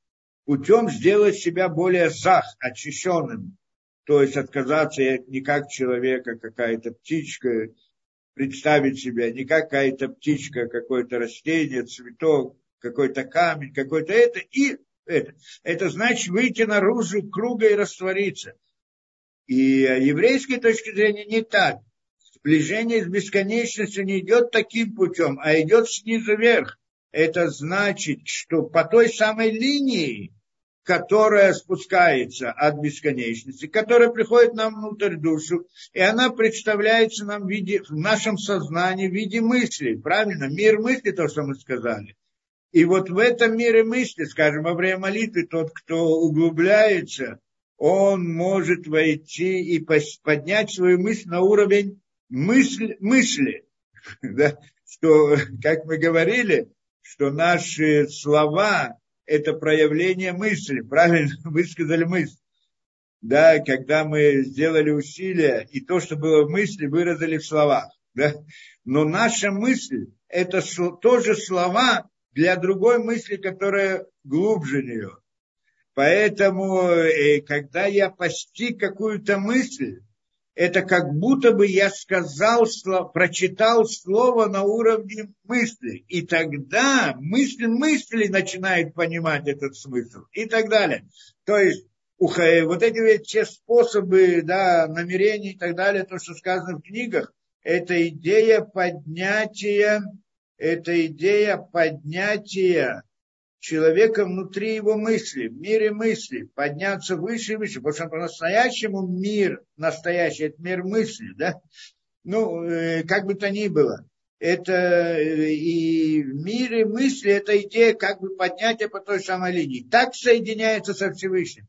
Путем сделать себя более зах, очищенным то есть отказаться не как человека, а какая-то птичка, представить себя не какая-то птичка, какое-то растение, цветок, какой-то камень, какой-то это, и это. Это значит выйти наружу круга и раствориться. И еврейской точки зрения не так. Сближение с бесконечностью не идет таким путем, а идет снизу вверх. Это значит, что по той самой линии, которая спускается от бесконечности, которая приходит нам внутрь душу, и она представляется нам в, виде, в нашем сознании в виде мыслей, правильно? Мир мысли, то, что мы сказали. И вот в этом мире мысли, скажем, во время молитвы, тот, кто углубляется, он может войти и поднять свою мысль на уровень мысли, мысли. Да? Что, как мы говорили, что наши слова это проявление мысли, правильно высказали мысль. Да, когда мы сделали усилия, и то, что было в мысли, выразили в словах. Да? Но наша мысль – это тоже слова для другой мысли, которая глубже нее. Поэтому, э, когда я постиг какую-то мысль, это как будто бы я сказал, прочитал слово на уровне мысли. И тогда мысль мысли начинает понимать этот смысл. И так далее. То есть вот эти ведь те способы да, намерений и так далее, то, что сказано в книгах, это идея поднятия, это идея поднятия человека внутри его мысли, в мире мысли, подняться выше и выше, потому что по-настоящему мир настоящий, это мир мысли, да, ну, э, как бы то ни было, это э, и в мире мысли это идея как бы поднятия по той самой линии. Так соединяется со Всевышним.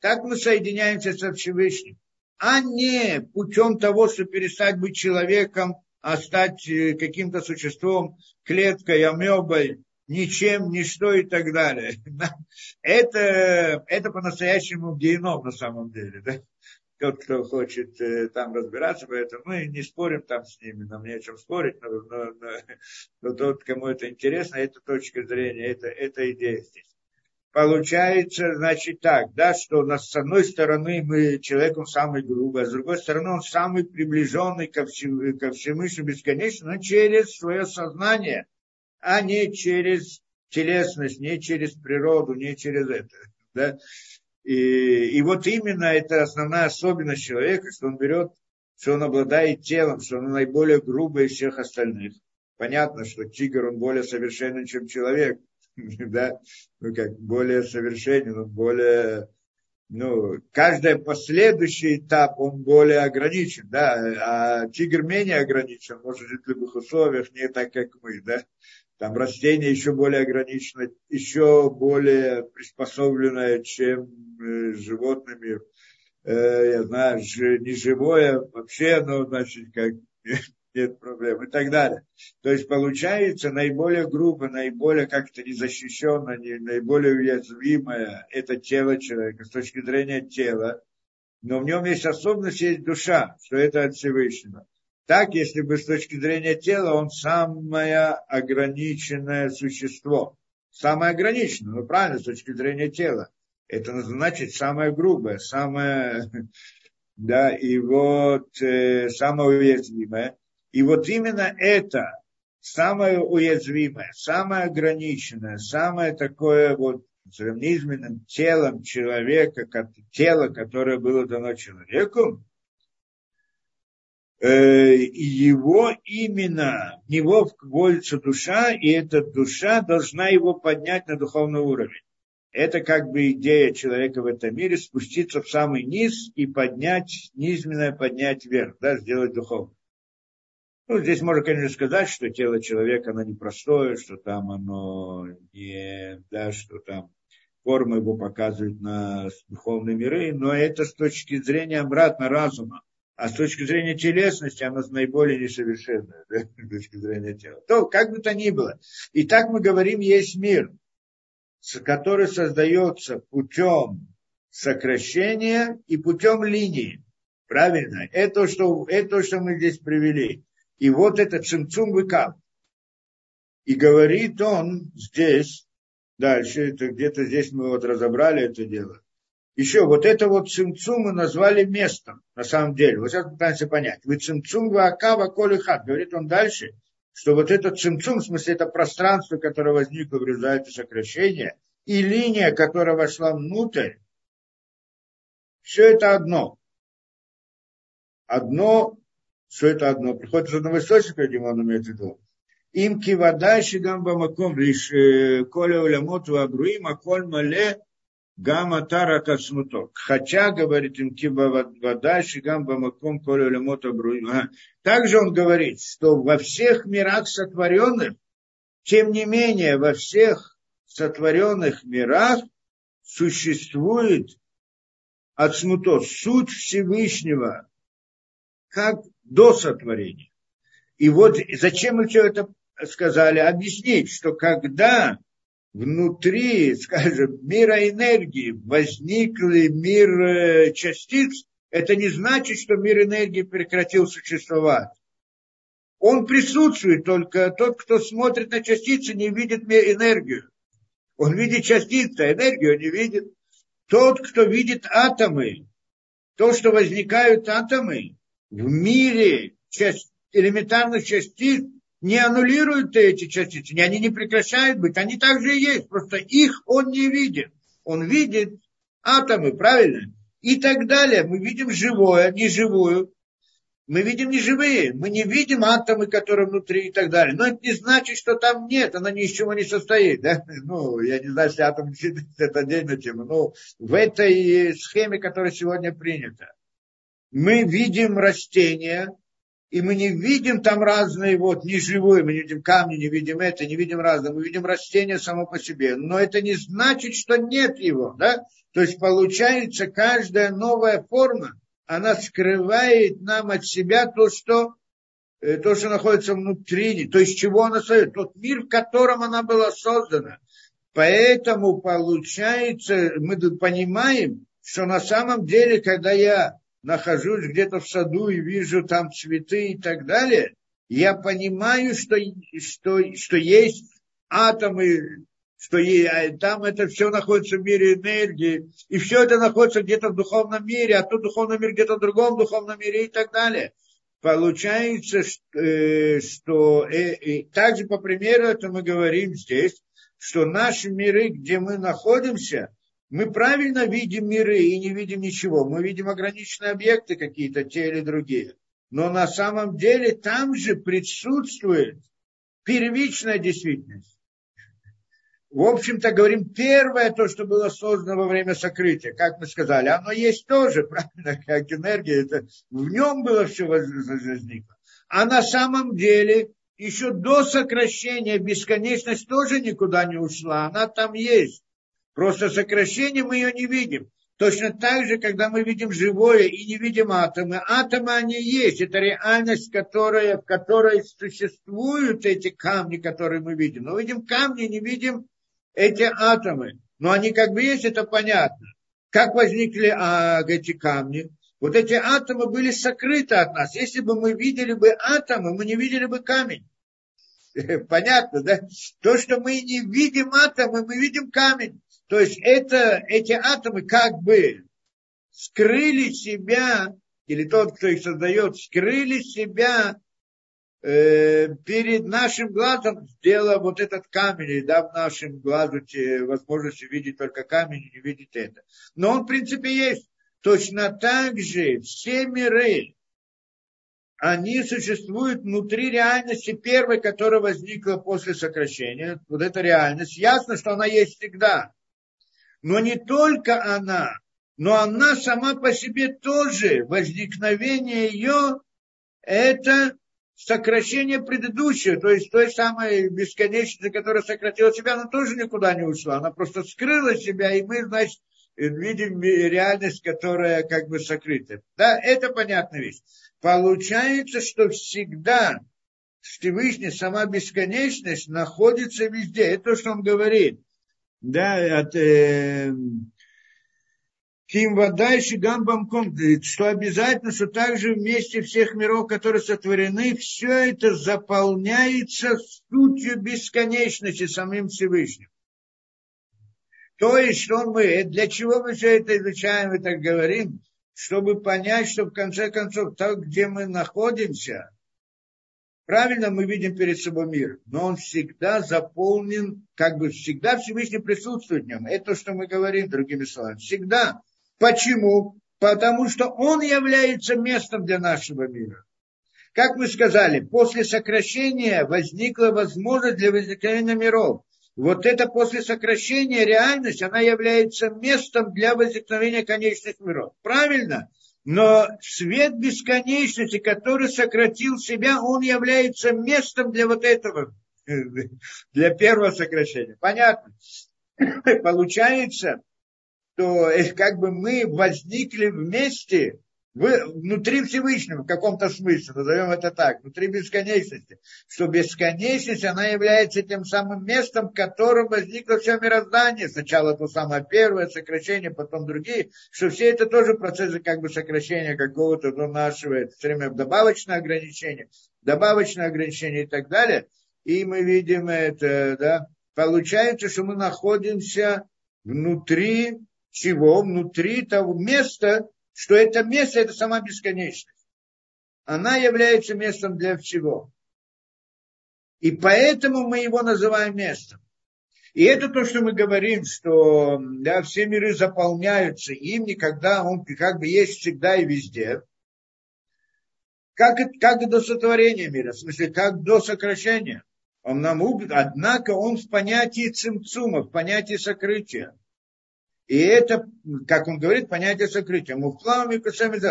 Так мы соединяемся со Всевышним. А не путем того, чтобы перестать быть человеком, а стать э, каким-то существом, клеткой, амебой, ничем, ничто и так далее. Это, это по-настоящему геном на самом деле. Да? Тот, кто хочет э, там разбираться, поэтому мы не спорим там с ними, нам не о чем спорить, но, но, но, но тот, кому это интересно, это точка зрения, это, это идея здесь. Получается, значит, так, да, что у нас с одной стороны мы человеком самый грубый, а с другой стороны он самый приближенный ко, всему, ко Всевышнему бесконечно, но через свое сознание – а не через телесность, не через природу, не через это. Да? И, и вот именно это основная особенность человека, что он берет, что он обладает телом, что он наиболее грубый из всех остальных. Понятно, что тигр, он более совершенен, чем человек. Да? Ну, как более совершенен, он более ну, каждый последующий этап, он более ограничен, да, а тигр менее ограничен, может жить в любых условиях, не так, как мы, да. Там растение еще более ограничено, еще более приспособленное, чем э, животный мир. Э, я знаю, не живое вообще, но значит, как нет проблем и так далее. То есть получается наиболее грубо, наиболее как-то незащищенное, наиболее уязвимое это тело человека с точки зрения тела. Но в нем есть особенность, есть душа, что это от Всевышнего. Так, если бы с точки зрения тела он самое ограниченное существо. Самое ограниченное, ну правильно, с точки зрения тела. Это значит самое грубое, самое, да, и вот э, самое уязвимое. И вот именно это самое уязвимое, самое ограниченное, самое такое вот низменным телом человека, как тело, которое было дано человеку, Э, его именно, в него вводится душа, и эта душа должна его поднять на духовный уровень. Это как бы идея человека в этом мире, спуститься в самый низ и поднять, низменное поднять вверх, да, сделать духовным. Ну, здесь можно, конечно, сказать, что тело человека, оно непростое, что там оно не, да, что там форма его показывает на духовные миры, но это с точки зрения обратно разума а с точки зрения телесности она наиболее несовершенная, да, с точки зрения тела. То, как бы то ни было. И так мы говорим, есть мир, который создается путем сокращения и путем линии. Правильно? Это, что, это что мы здесь привели. И вот это цимцум выкап. И говорит он здесь, дальше, это где-то здесь мы вот разобрали это дело, еще вот это вот цимцум мы назвали местом, на самом деле. Вот сейчас пытаемся понять. Вы цимцум вакава коли хат. Говорит он дальше, что вот этот цимцум, в смысле это пространство, которое возникло в результате сокращения, и линия, которая вошла внутрь, все это одно. Одно, все это одно. Приходит из одного источника, видимо, он имеет в виду. Им кивада шигам бамаком, лишь э, коля улямот вабруим, а коль мале Гамма тара кацмуто. Хотя, говорит им киба вода, шигам бамаком коля лемота Также он говорит, что во всех мирах сотворенных, тем не менее, во всех сотворенных мирах существует отсмуто, суть Всевышнего, как до сотворения. И вот зачем мы все это сказали? Объяснить, что когда внутри, скажем, мира энергии возникли мир э, частиц, это не значит, что мир энергии прекратил существовать. Он присутствует, только тот, кто смотрит на частицы, не видит энергию. Он видит частицы, а энергию не видит. тот, кто видит атомы, то, что возникают атомы в мире часть, элементарных частиц, не аннулируют эти частицы, они не прекращают быть, они также есть, просто их он не видит. Он видит атомы, правильно? И так далее. Мы видим живое, неживую, мы видим неживые, мы не видим атомы, которые внутри и так далее. Но это не значит, что там нет, она ни из чего не состоит. Да? Ну, я не знаю, если атом это отдельная тема. Но в этой схеме, которая сегодня принята, мы видим растения, и мы не видим там разные, вот, неживые, мы не видим камни, не видим это, не видим разное, мы видим растение само по себе. Но это не значит, что нет его, да? То есть получается каждая новая форма, она скрывает нам от себя то, что, э, то, что находится внутри, то есть чего она создает, тот мир, в котором она была создана. Поэтому получается, мы понимаем, что на самом деле, когда я нахожусь где-то в саду и вижу там цветы и так далее, я понимаю, что, что, что есть атомы что и, там это все находится в мире энергии, и все это находится где-то в духовном мире, а тут духовный мир где-то в другом духовном мире и так далее. Получается, что, э, что э, и также по примеру это мы говорим здесь, что наши миры, где мы находимся, мы правильно видим миры и не видим ничего. Мы видим ограниченные объекты какие-то, те или другие. Но на самом деле там же присутствует первичная действительность в общем-то, говорим, первое то, что было создано во время сокрытия, как мы сказали, оно есть тоже, правильно, как энергия, это, в нем было все возникло. А на самом деле, еще до сокращения бесконечность тоже никуда не ушла, она там есть. Просто сокращение мы ее не видим. Точно так же, когда мы видим живое и не видим атомы. Атомы, они есть. Это реальность, которая, в которой существуют эти камни, которые мы видим. Но видим камни, не видим эти атомы. Но они как бы есть, это понятно. Как возникли а, эти камни? Вот эти атомы были сокрыты от нас. Если бы мы видели бы атомы, мы не видели бы камень. Понятно, да? То, что мы не видим атомы, мы видим камень. То есть это, эти атомы как бы скрыли себя, или тот, кто их создает, скрыли себя Э, перед нашим глазом сделал вот этот камень, и дав нашим глазу возможность видеть только камень и не видеть это. Но он, в принципе, есть. Точно так же все миры, они существуют внутри реальности первой, которая возникла после сокращения. Вот эта реальность. Ясно, что она есть всегда. Но не только она, но она сама по себе тоже, возникновение ее, это сокращение предыдущего, то есть той самой бесконечности, которая сократила себя, она тоже никуда не ушла, она просто скрыла себя, и мы, значит, видим реальность, которая как бы сокрыта. Да, это понятная вещь. Получается, что всегда Всевышний, сама бесконечность находится везде. Это то, что он говорит. Да, от, э, Ким Вадайши Гамбамком, что обязательно, что также вместе всех миров, которые сотворены, все это заполняется сутью бесконечности самим Всевышним. То есть, что мы, для чего мы все это изучаем и так говорим, чтобы понять, что в конце концов, там, где мы находимся, правильно мы видим перед собой мир, но он всегда заполнен, как бы всегда Всевышний присутствует в нем. Это то, что мы говорим, другими словами. Всегда. Почему? Потому что он является местом для нашего мира. Как мы сказали, после сокращения возникла возможность для возникновения миров. Вот это после сокращения реальность, она является местом для возникновения конечных миров. Правильно? Но свет бесконечности, который сократил себя, он является местом для вот этого, для первого сокращения. Понятно? Получается, что э, как бы мы возникли вместе внутри Всевышнего в каком-то смысле, назовем это так, внутри бесконечности, что бесконечность, она является тем самым местом, в котором возникло все мироздание. Сначала то самое первое сокращение, потом другие, что все это тоже процессы как бы сокращения какого-то до нашего, это все время добавочное ограничение, добавочное ограничение и так далее. И мы видим это, да, получается, что мы находимся внутри чего? Внутри того места, что это место, это сама бесконечность. Она является местом для всего. И поэтому мы его называем местом. И это то, что мы говорим, что да, все миры заполняются им, никогда он как бы есть всегда и везде. Как, как до сотворения мира, в смысле, как до сокращения. Он нам однако он в понятии цимцума, в понятии сокрытия. И это, как он говорит, понятие сокрытия. Муфлам и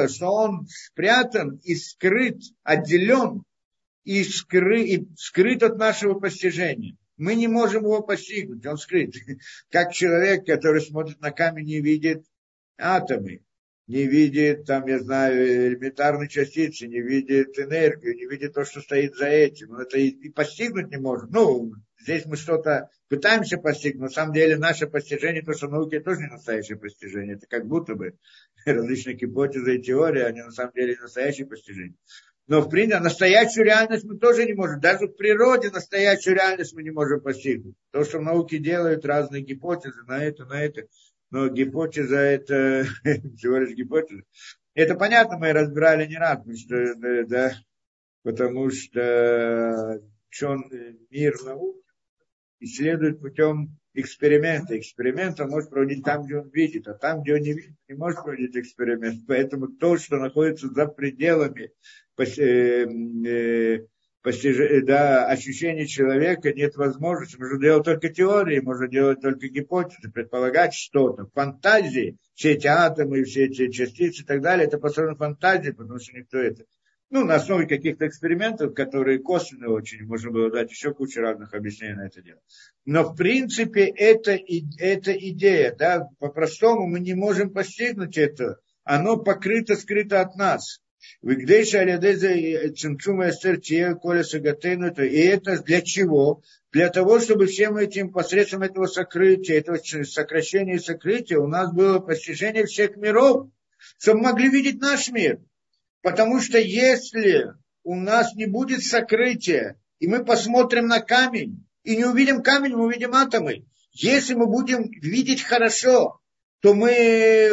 что он спрятан и скрыт, отделен и, скры, и скрыт от нашего постижения. Мы не можем его постигнуть, он скрыт. Как человек, который смотрит на камень и видит атомы, не видит, там, я знаю, элементарные частицы, не видит энергию, не видит то, что стоит за этим. Он это и постигнуть не может. Ну, здесь мы что-то пытаемся постигнуть, на самом деле наше постижение, то, что науки тоже не настоящее постижение. Это как будто бы различные гипотезы и теории, они на самом деле настоящее постижение. Но в принципе настоящую реальность мы тоже не можем. Даже в природе настоящую реальность мы не можем постигнуть. То, что в науке делают разные гипотезы на это, на это. Но гипотеза это всего лишь гипотеза. Это понятно, мы разбирали не раз, потому что, да, потому что учен мир науки исследует путем эксперимента. Эксперимент он может проводить там, где он видит, а там, где он не видит, не может проводить эксперимент. Поэтому то, что находится за пределами Э, э, постиж... да, ощущения человека нет возможности. Можно делать только теории, можно делать только гипотезы, предполагать что-то. Фантазии, все эти атомы, все эти частицы и так далее, это построено фантазии, потому что никто это... Ну, на основе каких-то экспериментов, которые косвенно очень, можно было дать еще кучу разных объяснений на это дело. Но, в принципе, это, это идея, да, по-простому мы не можем постигнуть это, оно покрыто, скрыто от нас. И это для чего? Для того, чтобы всем этим, посредством этого сокрытия, этого сокращения и сокрытия, у нас было постижение всех миров, чтобы могли видеть наш мир. Потому что если у нас не будет сокрытия, и мы посмотрим на камень, и не увидим камень, мы увидим атомы. Если мы будем видеть хорошо, то мы э,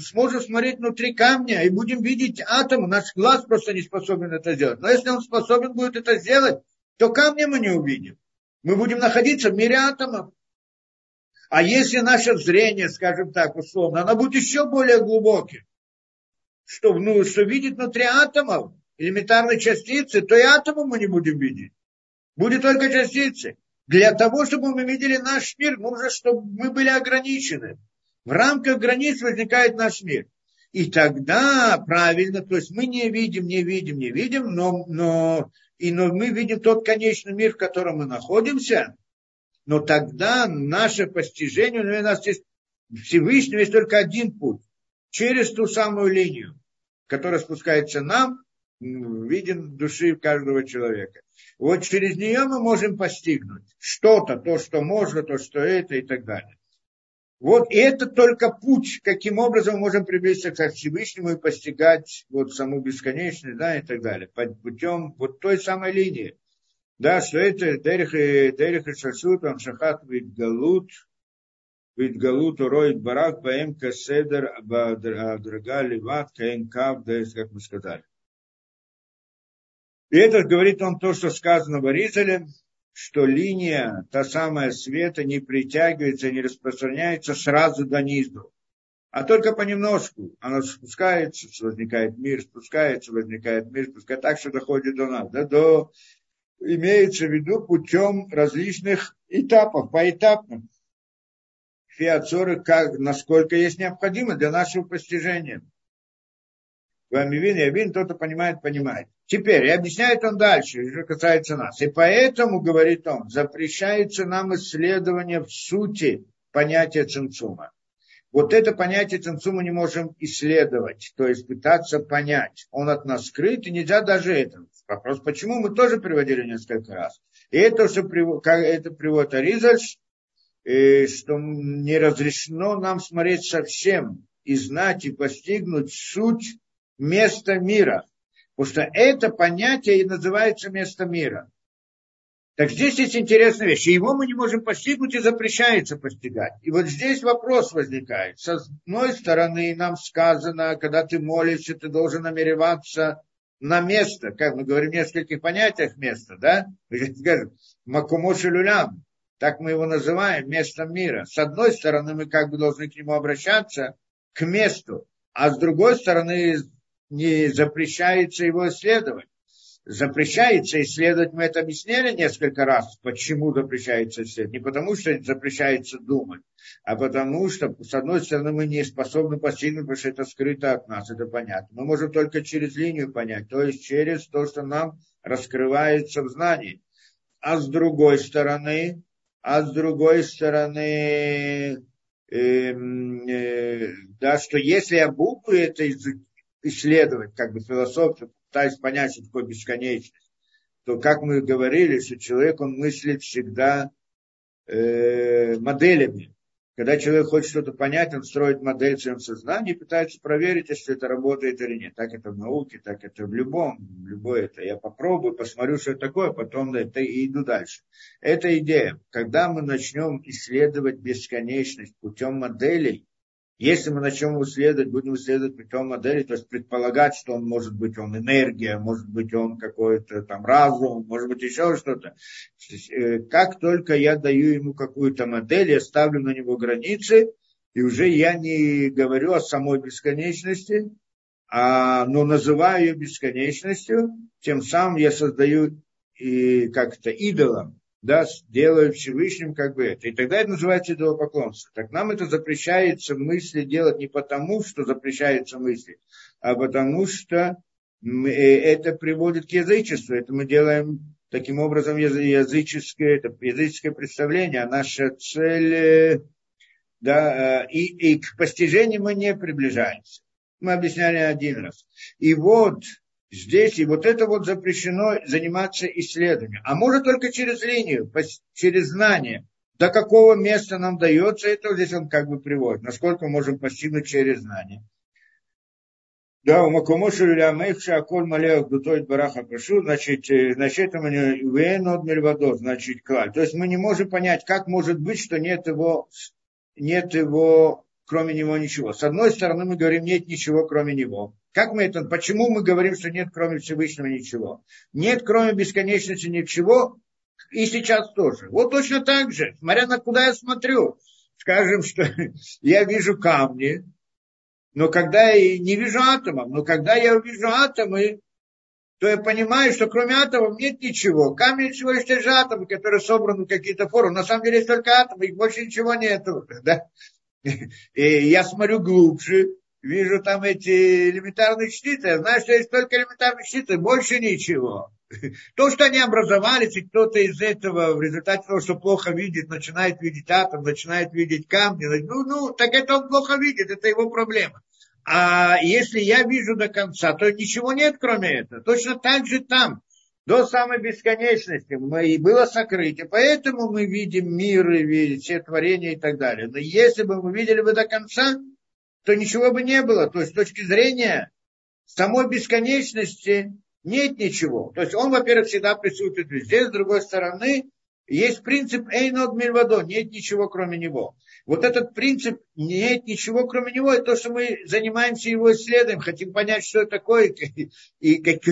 сможем смотреть внутри камня и будем видеть атом. Наш глаз просто не способен это сделать. Но если он способен будет это сделать, то камня мы не увидим. Мы будем находиться в мире атомов. А если наше зрение, скажем так, условно, оно будет еще более глубоким, что, ну, что видит внутри атомов элементарные частицы, то и атомы мы не будем видеть. Будет только частицы. Для того, чтобы мы видели наш мир, нужно, чтобы мы были ограничены. В рамках границ возникает наш мир. И тогда правильно, то есть мы не видим, не видим, не видим, но, но, и, но мы видим тот конечный мир, в котором мы находимся, но тогда наше постижение, у нас есть Всевышнего есть только один путь, через ту самую линию, которая спускается нам, виден души каждого человека. Вот через нее мы можем постигнуть что-то, то, что можно, то, что это и так далее. Вот, и это только путь, каким образом мы можем приблизиться к Всевышнему и постигать вот саму бесконечность, да, и так далее, под путем вот той самой линии. Да, что это Дерих и Дерих и Шашут, он шахат вид галут, вид галут уроит барак, баем каседер, адрага ливат, каин кав, да, как мы сказали. И это говорит он то, что сказано в Аризале, что линия, та самая света, не притягивается, не распространяется сразу до низу, а только понемножку. Она спускается, возникает мир, спускается, возникает мир, спускается так, что доходит до нас. Да, до, имеется в виду путем различных этапов, поэтапно. Фиатсоры, как, насколько есть необходимо для нашего постижения. Вами вин, я вин, кто-то понимает, понимает. Теперь, и объясняет он дальше, что касается нас. И поэтому, говорит он, запрещается нам исследование в сути понятия цинцума. Вот это понятие цинцума не можем исследовать, то есть пытаться понять. Он от нас скрыт, и нельзя даже это. Вопрос, почему, мы тоже приводили несколько раз. И это, как это приводит Аризальш, что не разрешено нам смотреть совсем и знать и постигнуть суть места мира. Потому что это понятие и называется место мира. Так здесь есть интересная вещь. И его мы не можем постигнуть и запрещается постигать. И вот здесь вопрос возникает. С одной стороны, нам сказано, когда ты молишься, ты должен намереваться на место, как мы говорим в нескольких понятиях место, да? Макумоши Люлям, так мы его называем, местом мира. С одной стороны, мы как бы должны к нему обращаться, к месту, а с другой стороны, не запрещается его исследовать запрещается исследовать, мы это объясняли несколько раз, почему запрещается исследовать. Не потому, что запрещается думать, а потому что, с одной стороны, мы не способны постигнуть, потому что это скрыто от нас, это понятно. Мы можем только через линию понять, то есть через то, что нам раскрывается в знании. А с другой стороны, а с другой стороны, э, э, да, что если я буду это исследовать, как бы философию, пытаясь понять, что такое бесконечность, то, как мы говорили, что человек, он мыслит всегда э, моделями. Когда человек хочет что-то понять, он строит модель своем сознании пытается проверить, если это работает или нет. Так это в науке, так это в любом, в любой это. Я попробую, посмотрю, что это такое, потом это и иду дальше. Это идея. Когда мы начнем исследовать бесконечность путем моделей, если мы начнем исследовать, будем исследовать путем модели, то есть предполагать, что он может быть он энергия, может быть он какой-то там разум, может быть еще что-то. Э, как только я даю ему какую-то модель, я ставлю на него границы, и уже я не говорю о самой бесконечности, а, но называю ее бесконечностью, тем самым я создаю и как-то идолом да, делают Всевышним как бы это. И тогда это называется идолопоклонство. Так нам это запрещается мысли делать не потому, что запрещается мысли, а потому что э, это приводит к язычеству. Это мы делаем таким образом языческое, это языческое представление, а наша цель, э, да, э, и, и к постижению мы не приближаемся. Мы объясняли один раз. И вот здесь, и вот это вот запрещено заниматься исследованием. А может только через линию, через знание. До какого места нам дается это, здесь он как бы приводит. Насколько мы можем постигнуть через знание. Да, у Макомошу Лямейхша Аколь Малех Дутоид Бараха Прошу, значит, э, значит, это Вейнод Мельвадо, значит, клаль. То есть мы не можем понять, как может быть, что нет его, нет его, кроме него ничего. С одной стороны, мы говорим, нет ничего, кроме него. Как мы это, почему мы говорим, что нет кроме Всевышнего ничего? Нет кроме бесконечности ничего, и сейчас тоже. Вот точно так же, смотря на куда я смотрю. Скажем, что я вижу камни, но когда я не вижу атомов, но когда я увижу атомы, то я понимаю, что кроме атомов нет ничего. Камни всего лишь те же атомы, которые собраны в какие-то формы. На самом деле есть только атомы, их больше ничего нет. Да? И я смотрю глубже, вижу там эти элементарные частицы, знаю, что есть только элементарные частицы, больше ничего. То, что они образовались, и кто-то из этого в результате того, что плохо видит, начинает видеть атом, начинает видеть камни, ну, ну, так это он плохо видит, это его проблема. А если я вижу до конца, то ничего нет, кроме этого. Точно так же там, до самой бесконечности, и было сокрытие. Поэтому мы видим мир, и все творения и так далее. Но если бы мы видели бы до конца, то ничего бы не было. То есть с точки зрения самой бесконечности нет ничего. То есть он, во-первых, всегда присутствует везде, с другой стороны, есть принцип Эйнод Мильвадо, нет ничего кроме него. Вот этот принцип нет ничего кроме него, это то, что мы занимаемся его исследованием, хотим понять, что это такое, и, и как,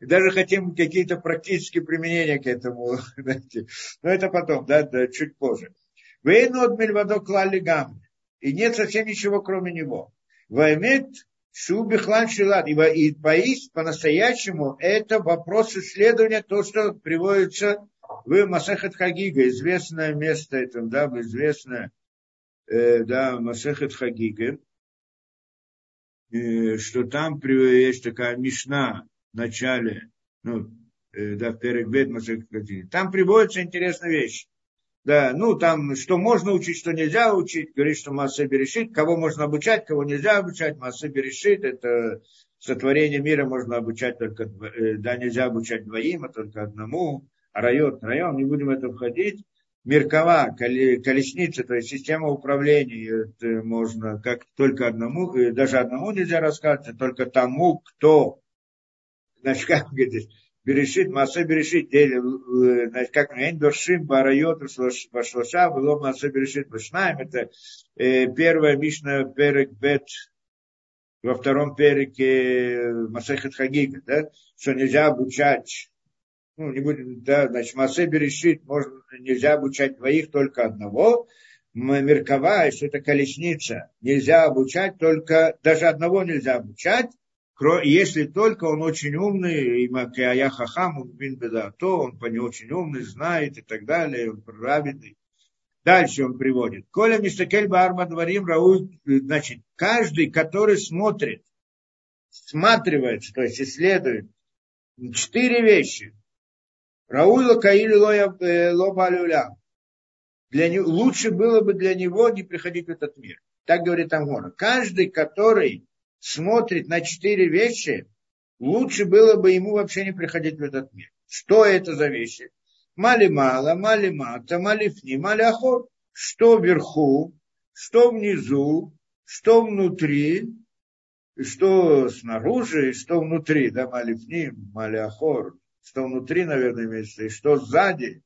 даже хотим какие-то практические применения к этому. Знаете. Но это потом, да, да чуть позже. Вейнод Мильвадо клали гамми и нет совсем ничего, кроме него. Ваймет Шубихлан Шилат. И, поист, по-настоящему, это вопрос исследования, то, что приводится в Масахат Хагига, известное место это, да, известное, э, да, Масахат Хагига, э, что там есть такая мишна в начале, ну, э, да, в Перекбет Масахат Хагига. Там приводится интересная вещь. Да, ну там, что можно учить, что нельзя учить, говорит, что Масса решит, кого можно обучать, кого нельзя обучать, Масса решит, это сотворение мира можно обучать только, э, да, нельзя обучать двоим, а только одному, а район, район, не будем в это входить. Меркова, колесница, то есть система управления, это можно как только одному, даже одному нельзя рассказывать, а только тому, кто, значит, как говорит, Берешит, Масе Берешит, значит, как Эн Доршим, Барайот, Башлоша, было Масе Берешит, Башнаем, это э, первая Мишна Перек Бет, во втором переке Масехет Хагига, да, что нельзя обучать, ну, не будем, да, значит, Масе Берешит, можно, нельзя обучать двоих, только одного, Меркова, что это колесница, нельзя обучать только, даже одного нельзя обучать, если только он очень умный, и я хахам, бин то он по не очень умный, знает и так далее, он праведный. Дальше он приводит. Коля Мистакель Барма Дворим Рауй, значит, каждый, который смотрит, всматривается, то есть исследует четыре вещи. Рауй Лакаили Лоба для него, лучше было бы для него не приходить в этот мир. Так говорит Амгора. Каждый, который смотрит на четыре вещи, лучше было бы ему вообще не приходить в этот мир. Что это за вещи? Мали мало, мали мата, малифни, мали охот. Что вверху, что внизу, что внутри, что снаружи, что внутри, да, малифни, мали охор, что внутри, наверное, имеется, и что сзади.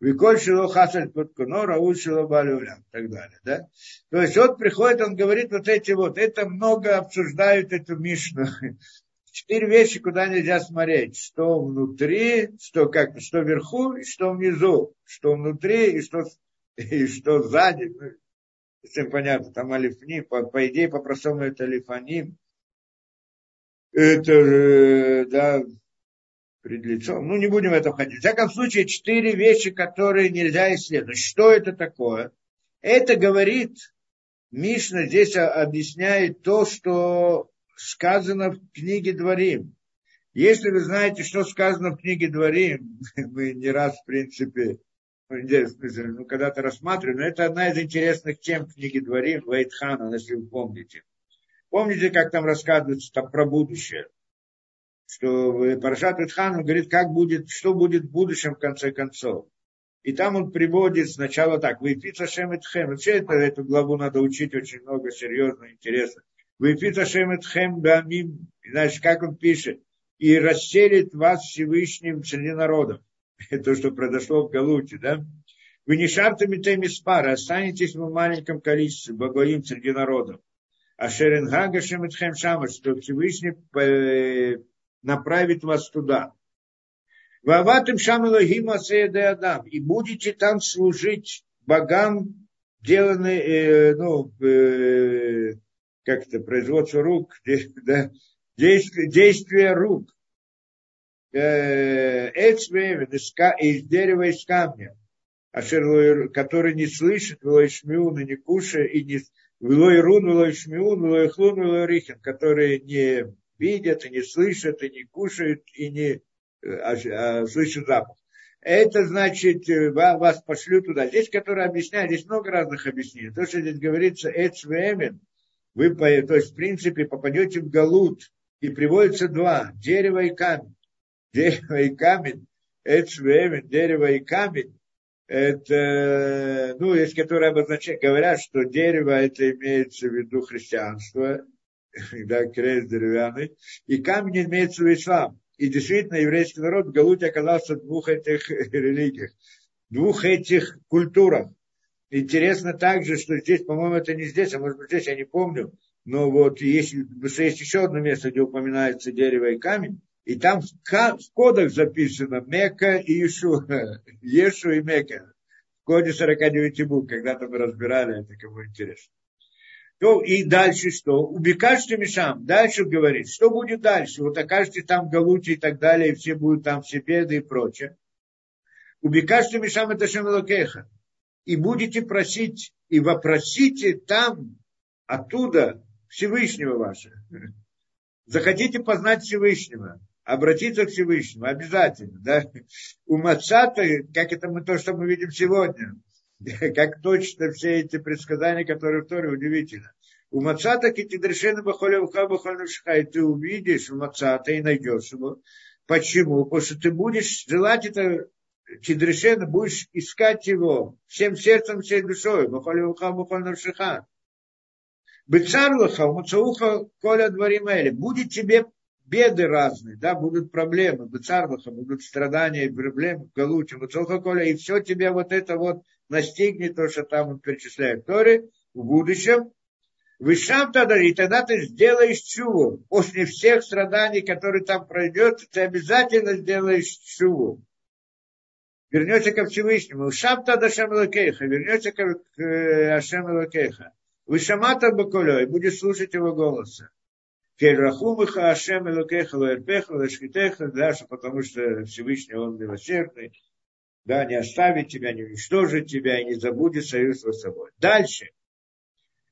Виколь шило хасаль подкуно, рауль шило балюля, и так далее, да? То есть вот приходит, он говорит вот эти вот, это много обсуждают эту Мишну. Четыре вещи, куда нельзя смотреть. Что внутри, что как что вверху, и что внизу. Что внутри, и что, и что сзади. Ну, всем понятно, там алифни, по, по идее, по-простому это алифаним. Это, да, пред лицом. Ну, не будем в это входить. В всяком случае, четыре вещи, которые нельзя исследовать. Что это такое? Это говорит, Мишна здесь объясняет то, что сказано в книге Дворим. Если вы знаете, что сказано в книге Дворим, мы не раз, в принципе, ну, когда-то рассматривали, но это одна из интересных тем книги Дворим, Вайтхана, если вы помните. Помните, как там рассказывается там про будущее? Что Парашат Итхан говорит, как будет, что будет в будущем в конце концов. И там он приводит сначала так, «Выпица Шем Этхем». Вообще это, эту главу надо учить очень много, серьезно, интересно. «Выпица Шем Этхем Бамим». Значит, как он пишет? «И расселит вас Всевышним среди народов». То, что произошло в Галуте, да? Вы не шартами теми спара, останетесь в маленьком количестве, богоим среди народов. А Шеренгага Шемитхем Шама, что Всевышний направит вас туда. Ваватым Шамилахим Адам. И будете там служить богам, деланные, э, ну, э, как это, производство рук, да, действие, действие рук. Э, Эцвевен из дерева из камня, который не слышит, велоишмиун и не кушает, и не велоирун, велоишмиун, велоихлун, велоирихин, который не видят, и не слышат, и не кушают, и не а, а, слышат запах. Это значит, э, вас пошлют туда. Здесь, который объясняет, здесь много разных объяснений. То, что здесь говорится, эцвемен, вы, то есть, в принципе, попадете в галут, и приводится два, дерево и камень. Дерево и камень, эцвемен, дерево и камень, это, ну, есть, которые обозначают, говорят, что дерево, это имеется в виду христианство, да, крест деревянный, и камень имеется в ислам. И действительно, еврейский народ в Галуте оказался в двух этих религиях, двух этих культурах. Интересно также, что здесь, по-моему, это не здесь, а может быть здесь, я не помню, но вот есть, есть еще одно место, где упоминается дерево и камень, и там в кодах записано Мека и Ишу, Ешу и Мека. В коде 49 букв, когда-то мы разбирали это, кому интересно. И дальше что? Убекашьте Мишам. Дальше говорит, что будет дальше? Вот окажете там в Галуте и так далее, и все будут там все беды и прочее. Убекашьте Мишам это Шемелокеха. И будете просить, и вопросите там, оттуда, Всевышнего вашего. Захотите познать Всевышнего, обратиться к Всевышнему, обязательно. Да? У Мацата, как это мы то, что мы видим сегодня, как точно все эти предсказания, которые в Торе, удивительно. У Мацата китидрешена бахолевха бахолевшха, и ты увидишь у Мацата и найдешь его. Почему? Потому что ты будешь желать это Кидрешена, будешь искать его всем сердцем, всей душой. Бахолевха бахолевшха. Бецарлаха, муцауха, коля дворимели. Будет тебе беды разные, да, будут проблемы, бецарлаха, будут страдания, проблемы, галучи, коля, и все тебе вот это вот настигнет, то, что там он перечисляет Торы в будущем. Вышам тогда, и тогда ты сделаешь чуву. После всех страданий, которые там пройдет, ты обязательно сделаешь чуву. Вернется ко Всевышнему. Вышам тогда Шамилакейха, вернется к Ашем Лакейха. Вышамата Бакулей, будет слушать его голоса. Кельрахумыха Ашем Элукеха Лаэрпеха Лашхитеха, Даша, потому что Всевышний Он милосердный, да, не оставит тебя, не уничтожит тебя и не забудет союз с собой. Дальше.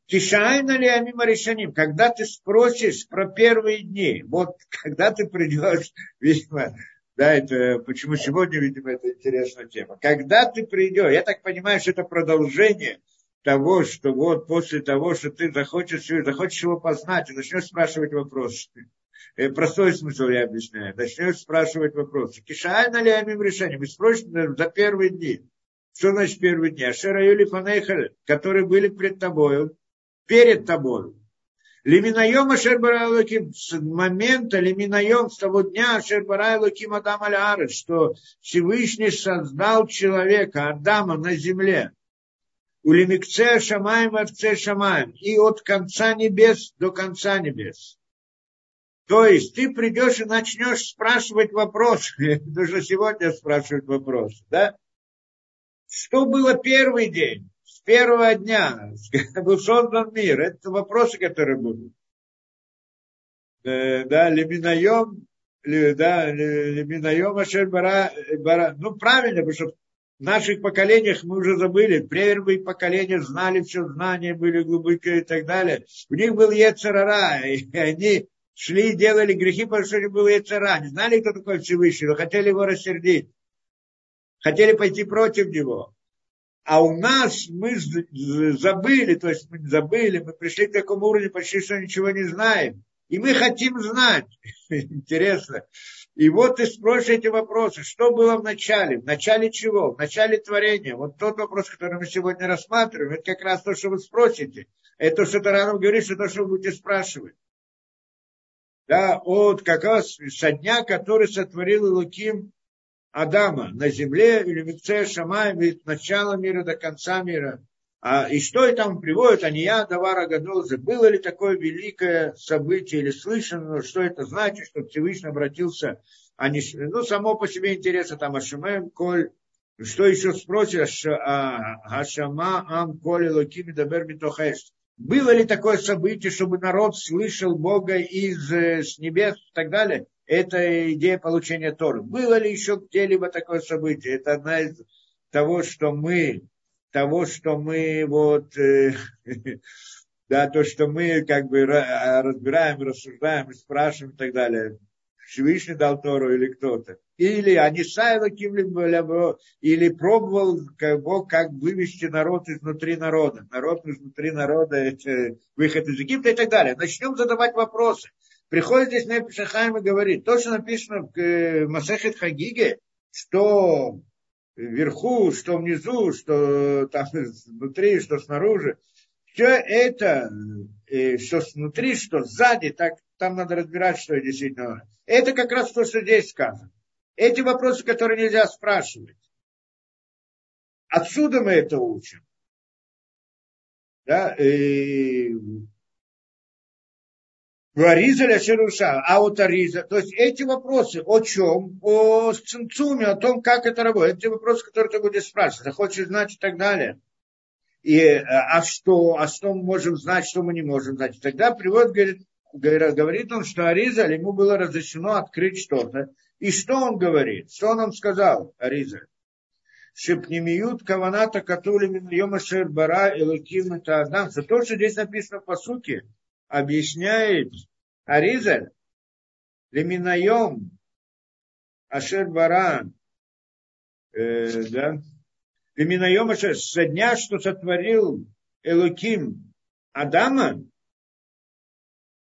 Тишайна ли амима решением, когда ты спросишь про первые дни, вот когда ты придешь, видимо, да, это почему сегодня, видимо, это интересная тема. Когда ты придешь, я так понимаю, что это продолжение того, что вот после того, что ты захочешь, захочешь его познать, и начнешь спрашивать вопросы. Э, простой смысл я объясняю. Начнешь спрашивать вопросы. Кишаальна ли амим решение? Вы спросите за первые дни. Что значит первые дни? Ашера Юли Фанейхаль, которые были пред тобою, перед тобою. Лиминаем Ашербара Луким с момента Лиминаем, с того дня Ашербара Луким Адам Аляры, что Всевышний создал человека, Адама на земле. Улимикце Шамаем Арце Шамаем. И от конца небес до конца небес. То есть ты придешь и начнешь спрашивать вопросы. Нужно сегодня спрашивать вопросы, да? Что было первый день? С первого дня был создан мир. Это вопросы, которые будут. Э, да, лиминаем, да, лиминаем Ашер Бара. Ну, правильно, потому что в наших поколениях мы уже забыли, первые поколения знали все, знания были глубокие и так далее. У них был Ецарара, и они шли и делали грехи, потому что у них был Ецара. Не знали, кто такой Всевышний, но хотели его рассердить. Хотели пойти против него. А у нас мы забыли, то есть мы забыли, мы пришли к такому уровню, почти что ничего не знаем. И мы хотим знать. Интересно. И вот ты спросишь эти вопросы. Что было в начале? В начале чего? В начале творения. Вот тот вопрос, который мы сегодня рассматриваем, это как раз то, что вы спросите. Это то, что Таранов говорит, что то, что вы будете спрашивать. Да, от как раз со дня, который сотворил Илуким Адама на земле, или Микце Шамай, от начала мира до конца мира. А, и что и там приводит, а не я, Давара Гадолза, было ли такое великое событие или слышано, что это значит, что Всевышний обратился, а не, ну, само по себе интересно, там, Ашамаем, Коль, что еще спросишь, Ашама, Ам, Коль, Лукими, Дабер, Митохест. Было ли такое событие, чтобы народ слышал Бога из э, с небес и так далее? Это идея получения Торы. Было ли еще где-либо такое событие? Это одна из того, что мы того, что мы вот, э, да, то, что мы как бы разбираем, рассуждаем, спрашиваем и так далее. Всевышний дал Тору или кто-то. Или они сайла или пробовал как Бог как вывести народ изнутри народа. Народ изнутри народа, выход из Египта и так далее. Начнем задавать вопросы. Приходит здесь Непишахайм и говорит, то, что написано в э, Масехет Хагиге, что вверху, что внизу, что там внутри, что снаружи. Все это, э, что внутри, что сзади, так там надо разбирать, что действительно. Это как раз то, что здесь сказано. Эти вопросы, которые нельзя спрашивать. Отсюда мы это учим. Да, и Ариза Ляшеруша, а вот Ариза. То есть эти вопросы о чем? О цинцуме, о том, как это работает. Эти вопросы, которые ты будешь спрашивать. Ты хочешь знать и так далее. И, а что? А что мы можем знать, что мы не можем знать? Тогда привод говорит, говорит он, что Ариза, ему было разрешено открыть что-то. И что он говорит? Что он нам сказал, Ариза? Шепнемиют каваната катули йомашер бара и луким это адам. То, что здесь написано по сути, объясняет Аризаль, Леминаем, Ашер Баран, э, да, Ашер, со дня, что сотворил Элоким Адама,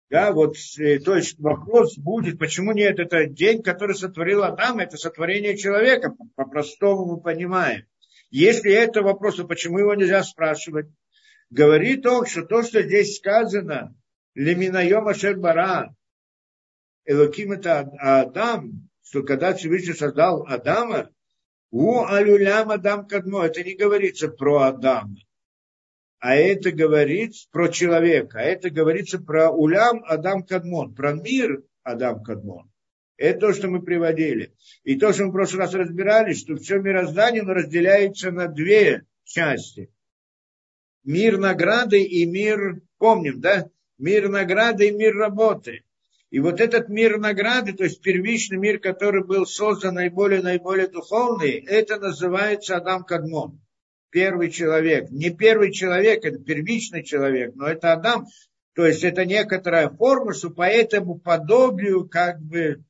да, вот, э, то есть вопрос будет, почему нет, это день, который сотворил Адам, это сотворение человека, по-простому мы понимаем. Если это вопрос, то почему его нельзя спрашивать? Говорит он, что то, что здесь сказано, Леминаем Ашер Бара, Элоким это Адам, что когда Всевышний создал Адама, у алюлям Адам Кадмо, это не говорится про Адама, а это говорится про человека, а это говорится про улям Адам Кадмон, про мир Адам Кадмон. Это то, что мы приводили. И то, что мы в прошлый раз разбирали, что все мироздание разделяется на две части. Мир награды и мир, помним, да? Мир награды и мир работы. И вот этот мир награды, то есть первичный мир, который был создан наиболее-наиболее духовный, это называется Адам Кадмон. Первый человек. Не первый человек, это первичный человек, но это Адам. То есть это некоторая форма, что по этому подобию как бы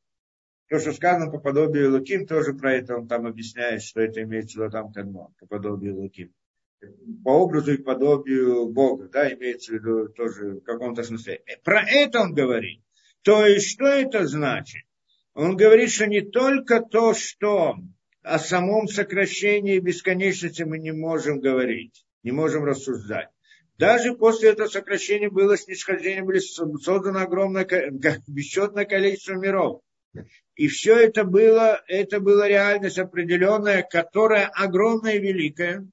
то, что сказано по подобию Луким, тоже про это он там объясняет, что это имеется в виду там Кадмон, по подобию Луким. По образу и подобию Бога, да, имеется в виду тоже в каком-то смысле. Про это он говорит. То есть, что это значит? Он говорит, что не только то, что о самом сокращении бесконечности мы не можем говорить, не можем рассуждать. Даже после этого сокращения было снисхождение, были создано огромное, бесчетное количество миров. И все это было, это была реальность определенная, которая огромная и великая,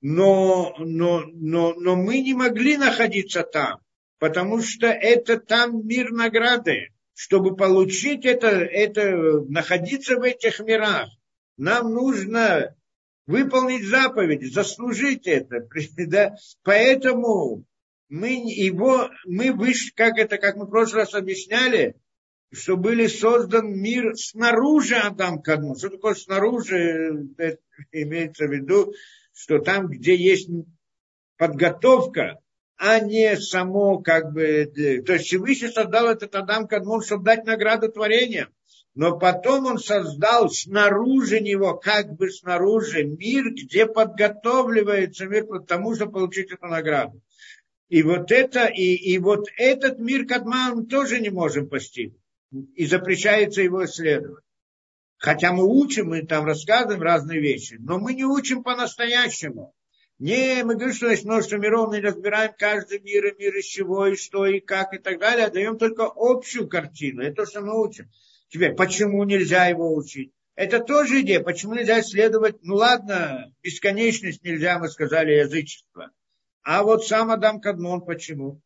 но, но, но, но мы не могли находиться там, потому что это там мир награды. Чтобы получить это, это, находиться в этих мирах, нам нужно выполнить заповедь, заслужить это. Да? Поэтому мы его, мы выше, как это, как мы в прошлый раз объясняли, что были создан мир снаружи Адам Кадму. Что такое снаружи? Это имеется в виду, что там, где есть подготовка, а не само как бы... То есть Всевышний создал этот Адам Кадмон, чтобы дать награду творениям. Но потом он создал снаружи него, как бы снаружи, мир, где подготавливается мир к тому, чтобы получить эту награду. И вот это, и, и вот этот мир Кадма мы тоже не можем постигнуть и запрещается его исследовать. Хотя мы учим, мы там рассказываем разные вещи, но мы не учим по-настоящему. Не, мы говорим, что есть множество миров, мы разбираем каждый мир, и мир из чего, и что, и как, и так далее, а даем только общую картину. Это то, что мы учим. Теперь, почему нельзя его учить? Это тоже идея. Почему нельзя исследовать? Ну ладно, бесконечность нельзя, мы сказали, язычество. А вот сам Адам Кадмон почему?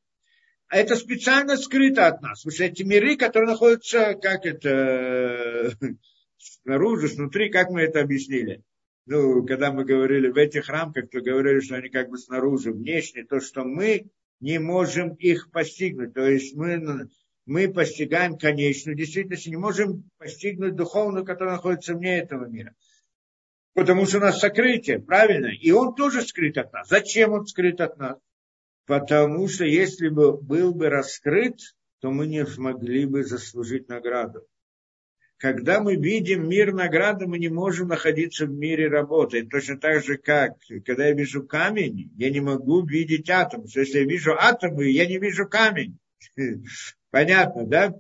Это специально скрыто от нас. Потому что эти миры, которые находятся, как это, снаружи, снутри, как мы это объяснили. Ну, когда мы говорили в этих рамках, то говорили, что они как бы снаружи, внешне, то, что мы не можем их постигнуть. То есть мы, мы постигаем конечную действительность не можем постигнуть духовную, которая находится вне этого мира. Потому что у нас сокрытие, правильно? И он тоже скрыт от нас. Зачем он скрыт от нас? Потому что если бы был бы раскрыт, то мы не смогли бы заслужить награду. Когда мы видим мир награды, мы не можем находиться в мире работы. Точно так же, как когда я вижу камень, я не могу видеть атом. То есть, если я вижу атомы, я не вижу камень. Понятно, да?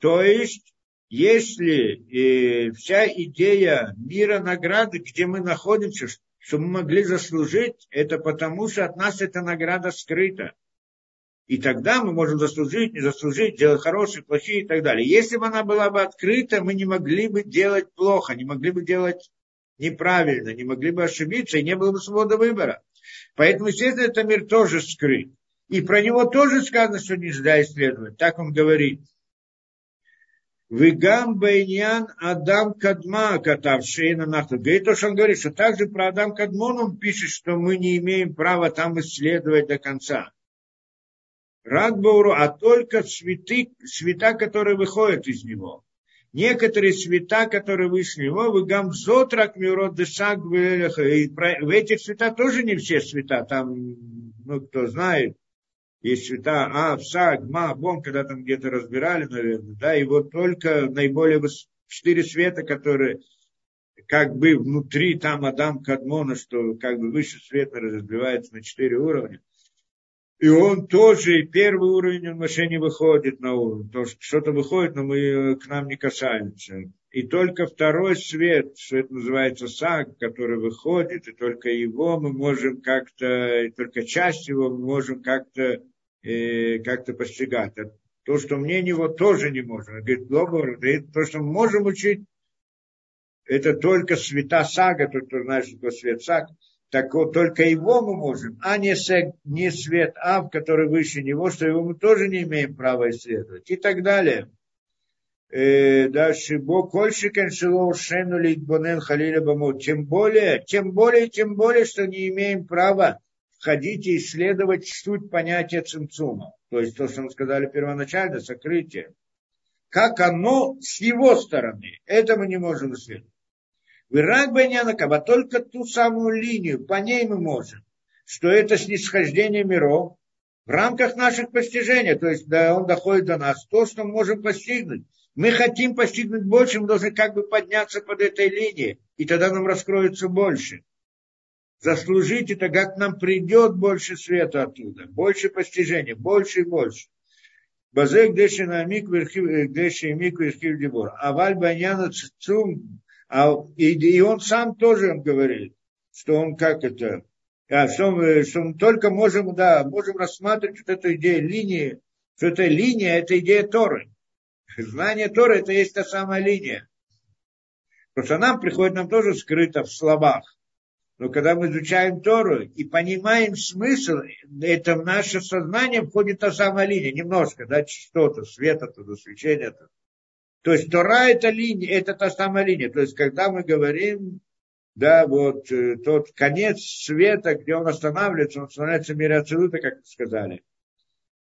То есть, если э, вся идея мира награды, где мы находимся, что мы могли заслужить, это потому, что от нас эта награда скрыта. И тогда мы можем заслужить, не заслужить, делать хорошие, плохие и так далее. Если бы она была бы открыта, мы не могли бы делать плохо, не могли бы делать неправильно, не могли бы ошибиться, и не было бы свободы выбора. Поэтому, естественно, этот мир тоже скрыт. И про него тоже сказано, что нельзя исследовать. Так он говорит. Вигам Байнян Адам Кадма, катавший на нахту. Говорит то, что он говорит, что также про Адам Кадмон он пишет, что мы не имеем права там исследовать до конца. Радбауру, а только цветы, цвета, которые выходят из него. Некоторые цвета, которые вышли из него, вы гамзот ракмирот дешак в этих цветах тоже не все цвета, там, ну, кто знает, есть цвета А, Пса, Гма, Бон, когда там где-то разбирали, наверное, да, и вот только наиболее четыре цвета, которые как бы внутри там Адам Кадмона, что как бы выше света разбивается на четыре уровня. И он тоже, и первый уровень он вообще не выходит на уровень. То, что что-то выходит, но мы к нам не касаемся. И только второй свет, это называется саг, который выходит, и только его мы можем как-то, и только часть его мы можем как-то э, как-то постигать. То, что мне него тоже не. Он говорит, Лобор, то, что мы можем учить, это только света сага, тот, кто знает, что такое свет саг, так вот только его мы можем, а не, сек, не свет Ав, который выше него, что его мы тоже не имеем права исследовать и так далее. Э, дальше, Бо кольшикен шило шену литбонен халиля бамут. Тем более, тем более, тем более, что не имеем права входить и исследовать суть понятия цимцума. То есть то, что мы сказали первоначально, сокрытие. Как оно с его стороны. Это мы не можем исследовать. Вирак Баньянакаба, только ту самую линию, по ней мы можем. Что это снисхождение миров в рамках наших постижений. То есть да, он доходит до нас. То, что мы можем постигнуть мы хотим постигнуть больше, мы должны как бы подняться под этой линией, и тогда нам раскроется больше. Заслужить это, как нам придет больше света оттуда, больше постижения, больше и больше. Базек деши на мик деши мик верхив. А валь баньяна цум, а, и, и он сам тоже он говорит, что он как это, а, что, мы, что мы только можем, да, можем рассматривать вот эту идею линии, что эта линия, это идея Торы. Знание Тора это есть та самая линия. Что нам приходит нам тоже скрыто в словах. Но когда мы изучаем Тору и понимаем смысл, это в наше сознание входит та самая линия, немножко, да, что-то, света туда, свечения -то. То есть Тора это линия, это та самая линия. То есть когда мы говорим, да, вот э, тот конец света, где он останавливается, он становится мире как сказали.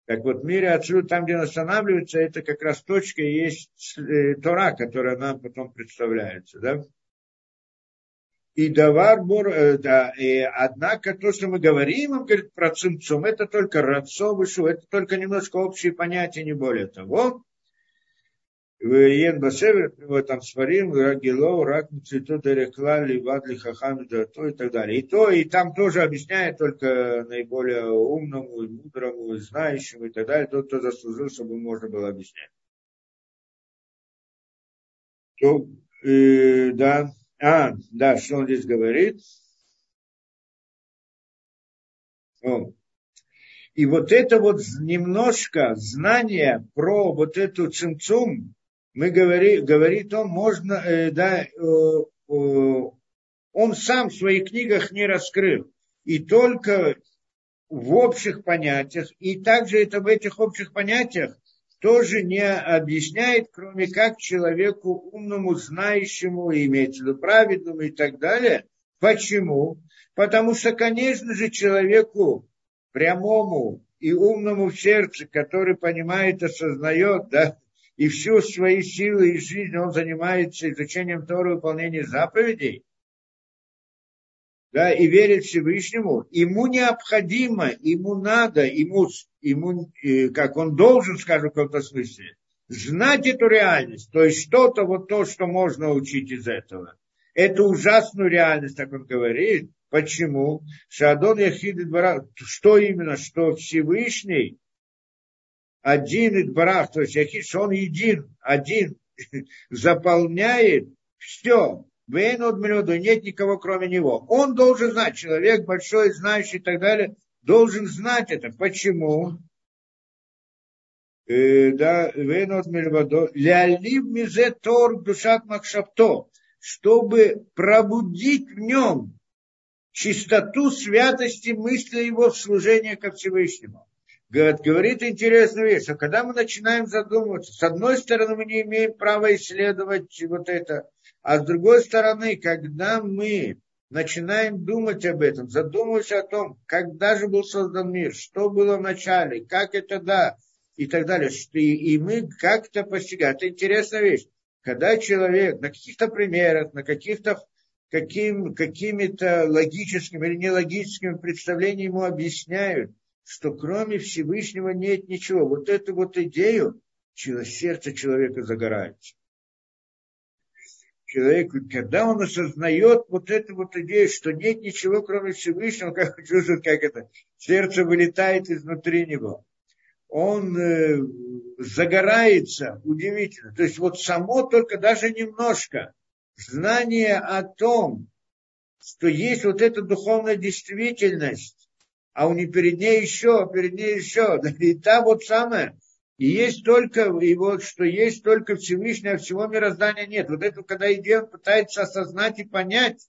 Как вот в мире отсюда, там, где он останавливается, это как раз точка и есть э, Тора, которая нам потом представляется. Да? И давар бур, э, да, и однако то, что мы говорим, он говорит про цимцум, это только рацо вышу, это только немножко общие понятия, не более того. Ен Басевер, приводит там Сварим, Рагило, Рак, Цвету, Дерекла, Ливадли, Хахам, то и так далее. И то, и там тоже объясняет только наиболее умному, и мудрому, и знающему и так далее, тот, кто заслужил, чтобы можно было объяснять. То, э, да, а, да, что он здесь говорит? О. И вот это вот немножко знание про вот эту цимцум, мы говори, говорит он, можно, э, да, э, э, он сам в своих книгах не раскрыл. И только в общих понятиях, и также это в этих общих понятиях тоже не объясняет, кроме как человеку умному, знающему, имеется в виду праведному и так далее. Почему? Потому что, конечно же, человеку прямому и умному в сердце, который понимает, осознает, да, и всю свои силы и жизнь он занимается изучением Тора выполнения заповедей, да, и верит Всевышнему, ему необходимо, ему надо, ему, ему э, как он должен, скажем в каком-то смысле, знать эту реальность, то есть что-то вот то, что можно учить из этого. Эту ужасную реальность, так он говорит. Почему? Шадон Яхид Что именно? Что Всевышний один из барах, то есть что он един, один, заполняет все. Вейн от миллиона, нет никого кроме него. Он должен знать, человек большой, знающий и так далее, должен знать это. Почему? Э, да, Вейн от миллиона, лялив мизе тор душат макшапто, чтобы пробудить в нем чистоту святости мысли его в служении ко Всевышнему говорит интересную вещь, что когда мы начинаем задумываться, с одной стороны, мы не имеем права исследовать вот это, а с другой стороны, когда мы начинаем думать об этом, задумываться о том, когда же был создан мир, что было в начале, как это да, и так далее, и, и мы как-то постигаем. Это интересная вещь. Когда человек на каких-то примерах, на каких-то каким, какими-то логическими или нелогическими представлениями ему объясняют, что кроме Всевышнего нет ничего. Вот эту вот идею сердце человека загорается. Человек, когда он осознает вот эту вот идею, что нет ничего, кроме Всевышнего, как чувствует, как это, сердце вылетает изнутри него. Он э, загорается удивительно. То есть вот само только даже немножко знание о том, что есть вот эта духовная действительность, а у нее перед ней еще, перед ней еще. И та вот самая, И есть только, и вот что есть только Всевышний, а всего мироздания нет. Вот это, когда идея пытается осознать и понять,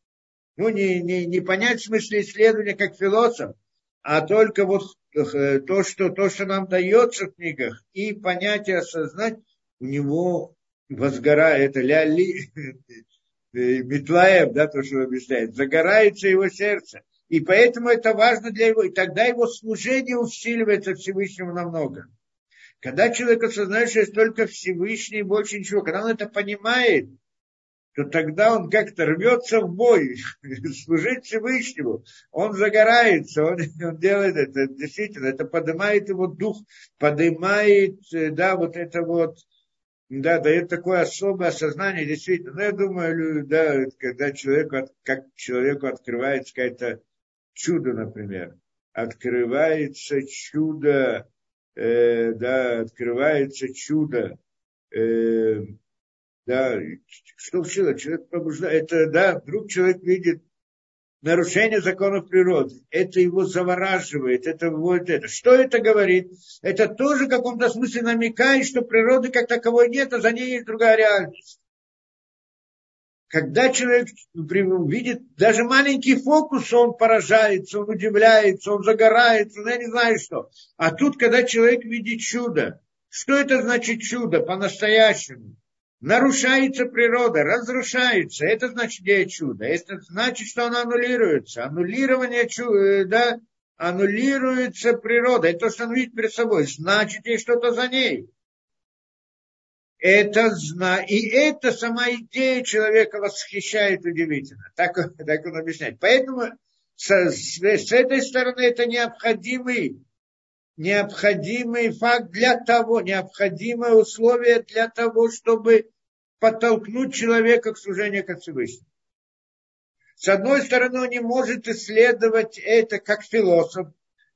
ну, не, не, не понять в смысле исследования как философ, а только вот э, то, что, то, что нам дается в книгах, и понять и осознать, у него возгорает, это ляли, Метлаев, да, то, что объясняет, загорается его сердце. И поэтому это важно для его, и тогда его служение усиливается Всевышнему намного. Когда человек осознает, что есть только Всевышний и больше ничего, когда он это понимает, то тогда он как-то рвется в бой, служить Всевышнему. Он загорается, он, он делает это, действительно, это поднимает его дух, поднимает, э, да, вот это вот, да, дает такое особое осознание, действительно. Ну, я думаю, да, когда человеку, как человеку открывается какое-то чудо, например, открывается чудо, э, да, открывается чудо, э, да, что человек, человек пробуждает, это, да, вдруг человек видит нарушение законов природы. Это его завораживает, это вот это. Что это говорит? Это тоже в каком-то смысле намекает, что природы как таковой нет, а за ней есть другая реальность. Когда человек видит даже маленький фокус, он поражается, он удивляется, он загорается, ну, я не знаю что. А тут, когда человек видит чудо, что это значит чудо по-настоящему? нарушается природа, разрушается. Это значит идея чуда. Это значит, что она аннулируется. Аннулирование чуда, э, да, аннулируется природа. Это что он видит перед собой. Значит, есть что-то за ней. Это зна... И это сама идея человека восхищает удивительно. Так, так он объясняет. Поэтому с, с, с этой стороны это необходимый необходимый факт для того, необходимое условие для того, чтобы подтолкнуть человека к служению как Всевышнему. С одной стороны, он не может исследовать это как философ,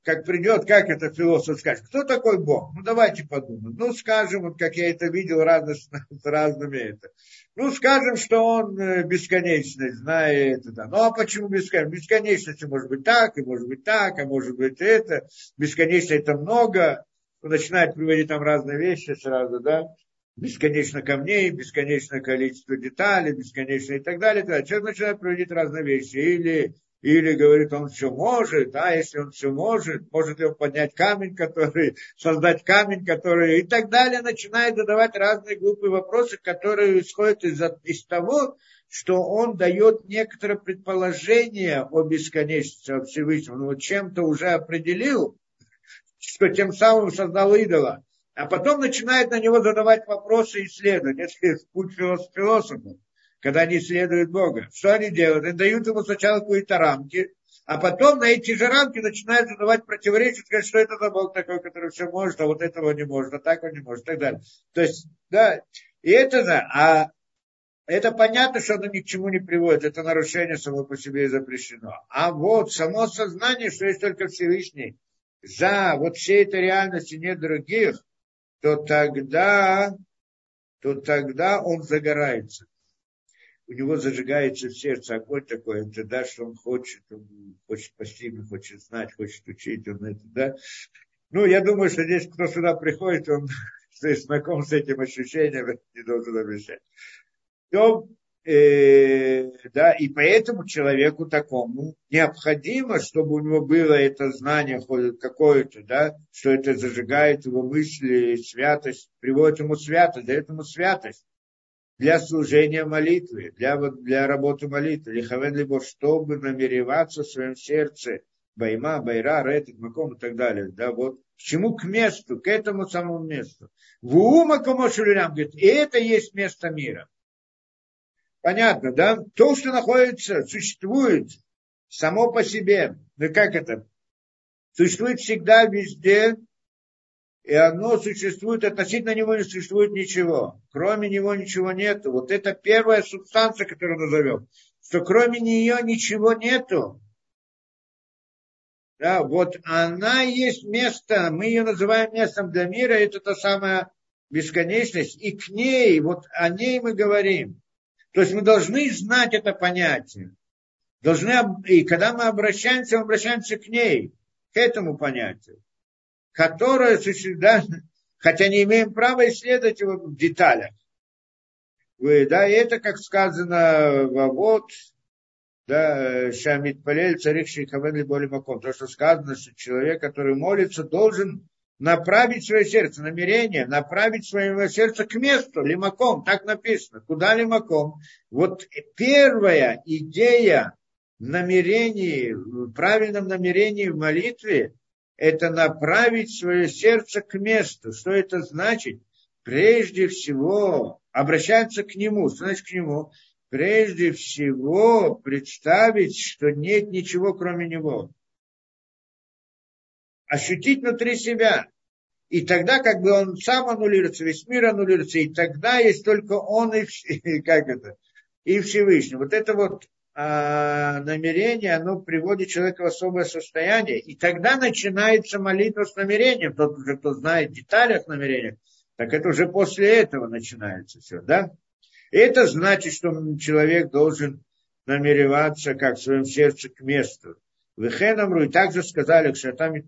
как придет, как это философ скажет, кто такой Бог? Ну, давайте подумаем. Ну, скажем, вот как я это видел разно, с разными это. Ну, скажем, что он э, бесконечный, знает это. Ну, а почему бесконечность? Бесконечность может быть так, и может быть так, а может быть это. Бесконечно это много. Он начинает приводить там разные вещи сразу, да бесконечно камней, бесконечное количество деталей, бесконечно и так далее. Тогда человек начинает проводить разные вещи. Или, или говорит, он все может, а если он все может, может ли он поднять камень, который, создать камень, который и так далее, начинает задавать разные глупые вопросы, которые исходят из, из того, что он дает некоторое предположение о бесконечности, о Всевышнем. Ну, чем-то уже определил, что тем самым создал идола а потом начинает на него задавать вопросы и исследовать. Это путь философов, когда они исследуют Бога. Что они делают? Они дают ему сначала какие-то рамки, а потом на эти же рамки начинают задавать противоречия, сказать, что это за Бог такой, который все может, а вот этого не может, а так он не может, и так далее. То есть, да, и это, да, а это понятно, что оно ни к чему не приводит, это нарушение само по себе и запрещено. А вот само сознание, что есть только Всевышний, за вот всей этой реальности нет других, то тогда, то тогда он загорается. У него зажигается в сердце огонь такой, это да, что он хочет, он хочет постигнуть, хочет знать, хочет учить, он это, да. Ну, я думаю, что здесь, кто сюда приходит, он знаком с этим ощущением, не должен обещать. То э, да, и поэтому человеку такому необходимо, чтобы у него было это знание какое-то, да, что это зажигает его мысли, святость, приводит ему святость, дает ему святость для служения молитвы, для, для работы молитвы, лихавен либо чтобы намереваться в своем сердце, байма, байра, ретик, маком и так далее, да, вот, к чему? К месту, к этому самому месту. В ума говорит, и это есть место мира. Понятно, да? То, что находится, существует само по себе. Ну как это? Существует всегда, везде, и оно существует, относительно него не существует ничего. Кроме него ничего нет. Вот это первая субстанция, которую назовем. Что кроме нее ничего нету. Да, вот она есть место, мы ее называем местом для мира, это та самая бесконечность, и к ней, вот о ней мы говорим. То есть мы должны знать это понятие. Должны, и когда мы обращаемся, мы обращаемся к ней, к этому понятию, которое да, хотя не имеем права исследовать его в деталях. Вы, да, и это, как сказано вот, да, Шамид Палель, царик Шейхавен Боли Маком, то, что сказано, что человек, который молится, должен направить свое сердце, намерение, направить свое сердце к месту, лимаком, так написано. Куда лимаком? Вот первая идея намерении, в правильном намерении в молитве, это направить свое сердце к месту. Что это значит? Прежде всего обращаться к нему. Что значит к нему? Прежде всего представить, что нет ничего кроме него. Ощутить внутри себя. И тогда как бы он сам аннулируется, весь мир аннулируется, и тогда есть только он и, как это, и Всевышний. Вот это вот намерение, оно приводит человека в особое состояние. И тогда начинается молитва с намерением. Тот уже, кто знает в деталях намерения, так это уже после этого начинается все, да? И это значит, что человек должен намереваться как в своем сердце к месту. Вехенамру, и также сказали, что там и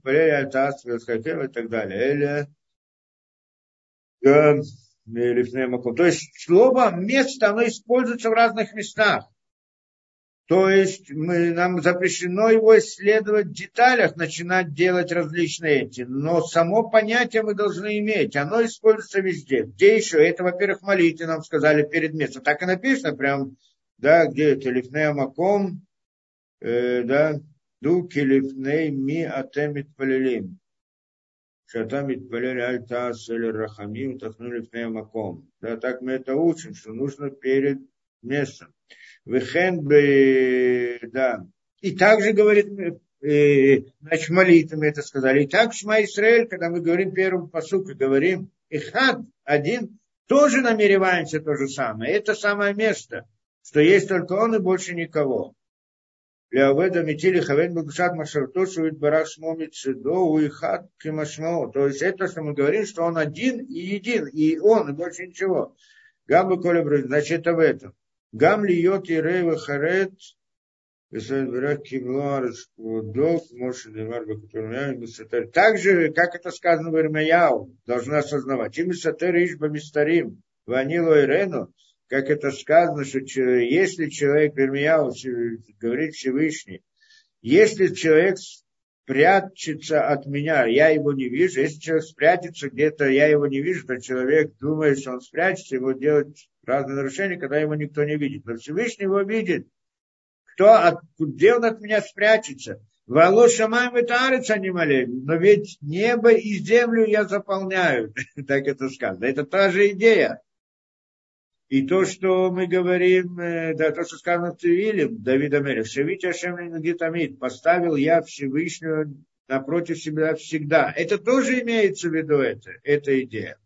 и так далее. Или, то есть слово место, оно используется в разных местах. То есть мы, нам запрещено его исследовать в деталях, начинать делать различные эти. Но само понятие мы должны иметь. Оно используется везде. Где еще? Это, во-первых, молитве нам сказали перед местом. Так и написано прям, да, где это, лифнея маком, э, да, дуки лифней ми атемит палилим. Шатам итпалели аль таас или рахамим тахну лифнея маком. Да, так мы это учим, что нужно перед местом. Вехен да. И также говорит, э, значит, молитвами это сказали. И так Шма Исраэль, когда мы говорим первым посуку, говорим, Ихад, один, тоже намереваемся то же самое. Это самое место, что есть только он и больше никого. Леоведа Митили Хавен Бабушат Машартошу Идбарах Шмомит Шидо Уихад Кимашмо. То есть это, что мы говорим, что он один и един, и он, и больше ничего. Гамбу Коля значит это в этом. Гам льет и рейва харет, так же, как это сказано в Ирмаяу, должна осознавать. Им сатер мистарим, ванило Ирену, как это сказано, что если человек, Ирмаяу говорит Всевышний, если человек прячется от меня, я его не вижу. Если человек спрячется где-то, я его не вижу, то человек думает, что он спрячется, его делать разные нарушения, когда его никто не видит. Но Всевышний его видит. Кто, от, где он от меня спрячется? Вало шамаем и тарец анималей. Но ведь небо и землю я заполняю. так это сказано. Это та же идея. И то, что мы говорим, э, да, то, что сказано в Тевиле, Давида Мелех, Шевить Ашем Гитамид, поставил я Всевышнего напротив себя всегда. Это тоже имеется в виду, это, эта идея.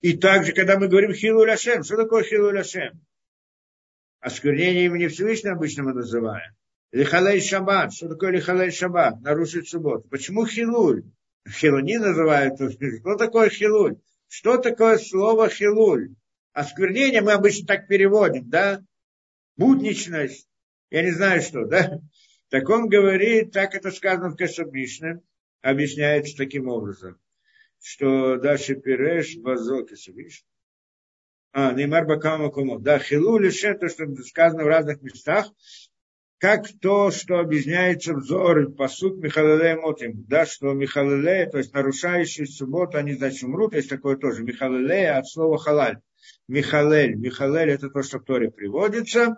И также, когда мы говорим Хилу Ляшем, что такое Хилу Ляшем? Осквернение имени Всевышнего обычно мы называем. Лихалей Шаббат. Что такое Лихалей Шаббат? Нарушить субботу. Почему Хилуль? Хилуни называют. Что такое Хилуль? Что такое слово Хилуль? Осквернение мы обычно так переводим, да? Будничность. Я не знаю что, да? Так он говорит, так это сказано в Кашабишне, объясняется таким образом что дальше Пиреш Базок и А, Неймар Бакама Кумов. Да, Хилу лише то, что сказано в разных местах, как то, что объясняется взор, посуд Михалеле Мотим, да, что Михалеле, то есть нарушающие субботу, они, значит, умрут, есть такое тоже, Михалеле от слова халаль. Михалель, Михалель это то, что в Торе приводится.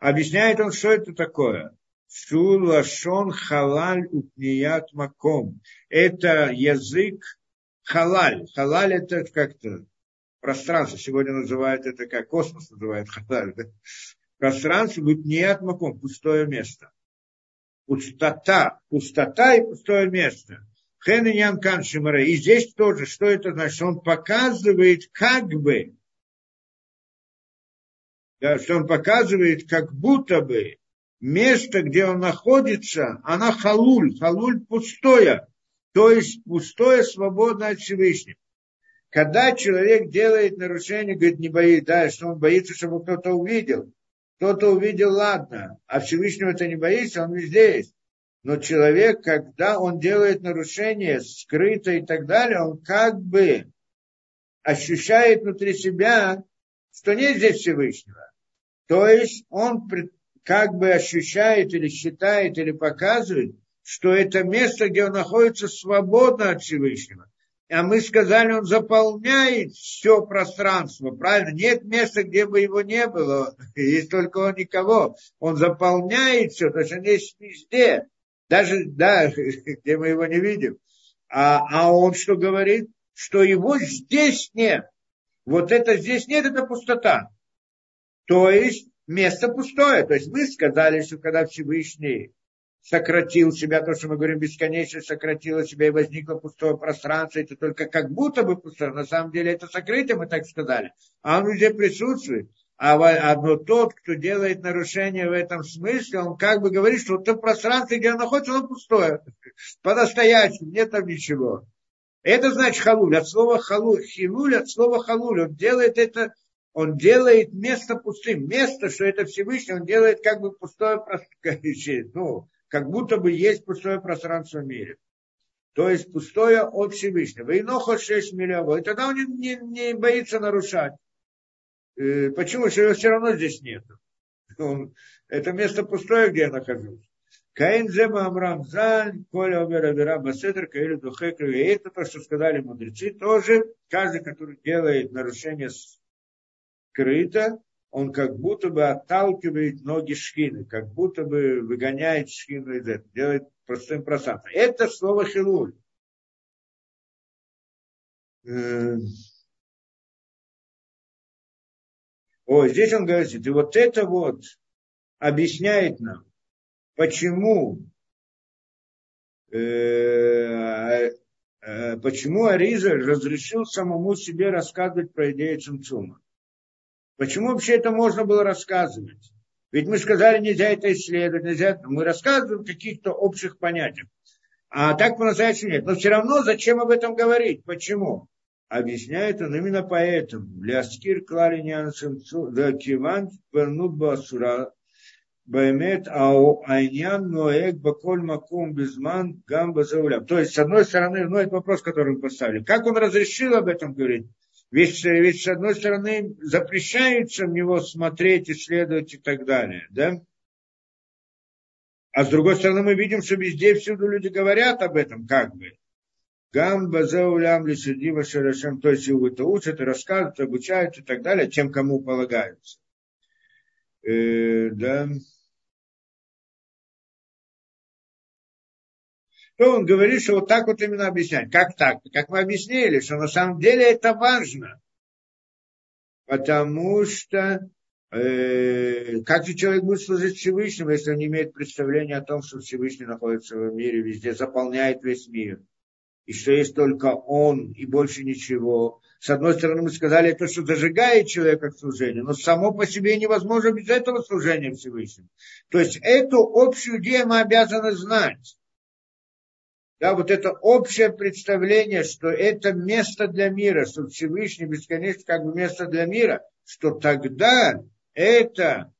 Объясняет он, что это такое. Шулашон халаль упният маком. Это язык халаль. Халаль это как-то пространство. Сегодня называют это как космос называют халаль. Да? Пространство будет не отмаком, пустое место. Пустота, пустота и пустое место. Хэн и Ян Кан И здесь тоже, что это значит? Он показывает как бы, да, что он показывает как будто бы место, где он находится, она халуль, халуль пустое то есть пустое, свободное от Всевышнего. Когда человек делает нарушение, говорит, не боится, да, что он боится, чтобы кто-то увидел. Кто-то увидел, ладно, а Всевышнего это не боится, он везде есть. Но человек, когда он делает нарушение скрыто и так далее, он как бы ощущает внутри себя, что нет здесь Всевышнего. То есть он как бы ощущает или считает или показывает, что это место, где он находится свободно от Всевышнего. А мы сказали, он заполняет все пространство, правильно? Нет места, где бы его не было, есть только он никого. Он заполняет все, то есть он есть везде, даже, да, где мы его не видим. А, а он что говорит? Что его здесь нет. Вот это здесь нет, это пустота. То есть место пустое. То есть мы сказали, что когда Всевышний сократил себя, то, что мы говорим, бесконечно сократило себя и возникло пустое пространство, это только как будто бы пустое, на самом деле это сокрытие, мы так сказали, а он везде присутствует. А одно тот, кто делает нарушение в этом смысле, он как бы говорит, что то пространство, где он находится, оно пустое. По-настоящему, нет там ничего. Это значит халуль. От слова халуль, хилуль, от слова халуль. Он делает это, он делает место пустым. Место, что это Всевышний, он делает как бы пустое пространство. Ну, как будто бы есть пустое пространство в мире. То есть пустое от Всевышнего. И нохо 6 миллионов. И тогда он не, не, не боится нарушать. Э, почему? Что его все равно здесь нет. Он, это место пустое, где я нахожусь. Каин зема Амрам Заль, Коля Омер Авера Басетр, Каилю Духекру. И это то, что сказали мудрецы, тоже каждый, который делает нарушение скрыто, он как будто бы отталкивает ноги шхины, как будто бы выгоняет шхину из этого, делает простым пространством. Это слово хилуль. Э, О, здесь он говорит, и вот это вот объясняет нам, почему, э, э, почему Ариза разрешил самому себе рассказывать про идею Цумцума. Почему вообще это можно было рассказывать? Ведь мы сказали, нельзя это исследовать, нельзя. Мы рассказываем каких-то общих понятиях. А так по-настоящему нет. Но все равно зачем об этом говорить? Почему? Объясняет он именно поэтому. Ляскир да киван басура Баймет ау айнян ноек баколь макум безман гамба заулям. То есть, с одной стороны, ну, это вопрос, который мы поставили. Как он разрешил об этом говорить? Ведь, ведь с одной стороны запрещается в него смотреть, исследовать и так далее, да? А с другой стороны мы видим, что везде всюду люди говорят об этом, как бы. Гам базаулям лисидива шарашем, то есть его это учат, рассказывают, обучают и так далее, тем, кому полагаются. Э, да. То он говорит, что вот так вот именно объяснять. Как так? Как мы объяснили, что на самом деле это важно. Потому что э, как же человек будет служить Всевышнему, если он не имеет представления о том, что Всевышний находится в мире везде, заполняет весь мир. И что есть только он и больше ничего. С одной стороны, мы сказали, это что зажигает человека к служению, но само по себе невозможно без этого служения Всевышнему. То есть эту общую идею мы обязаны знать да, вот это общее представление, что это место для мира, что Всевышний бесконечно как бы место для мира, что тогда это,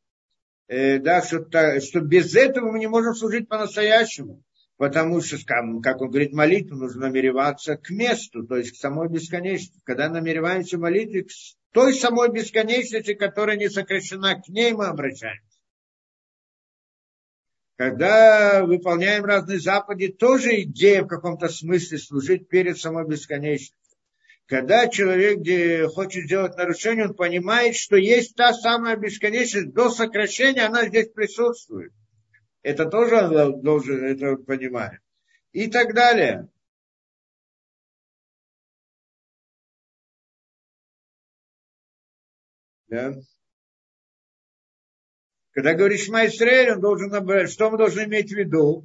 э, да, что, что без этого мы не можем служить по-настоящему. Потому что, как он говорит, молитву нужно намереваться к месту, то есть к самой бесконечности. Когда намереваемся молитвы к той самой бесконечности, которая не сокращена, к ней мы обращаемся когда выполняем разные заповеди, тоже идея в каком-то смысле служить перед самой бесконечностью. Когда человек где хочет сделать нарушение, он понимает, что есть та самая бесконечность до сокращения, она здесь присутствует. Это тоже он должен это понимать. И так далее. Да? Когда говоришь Майсрель, он должен набрать, что мы должны иметь в виду?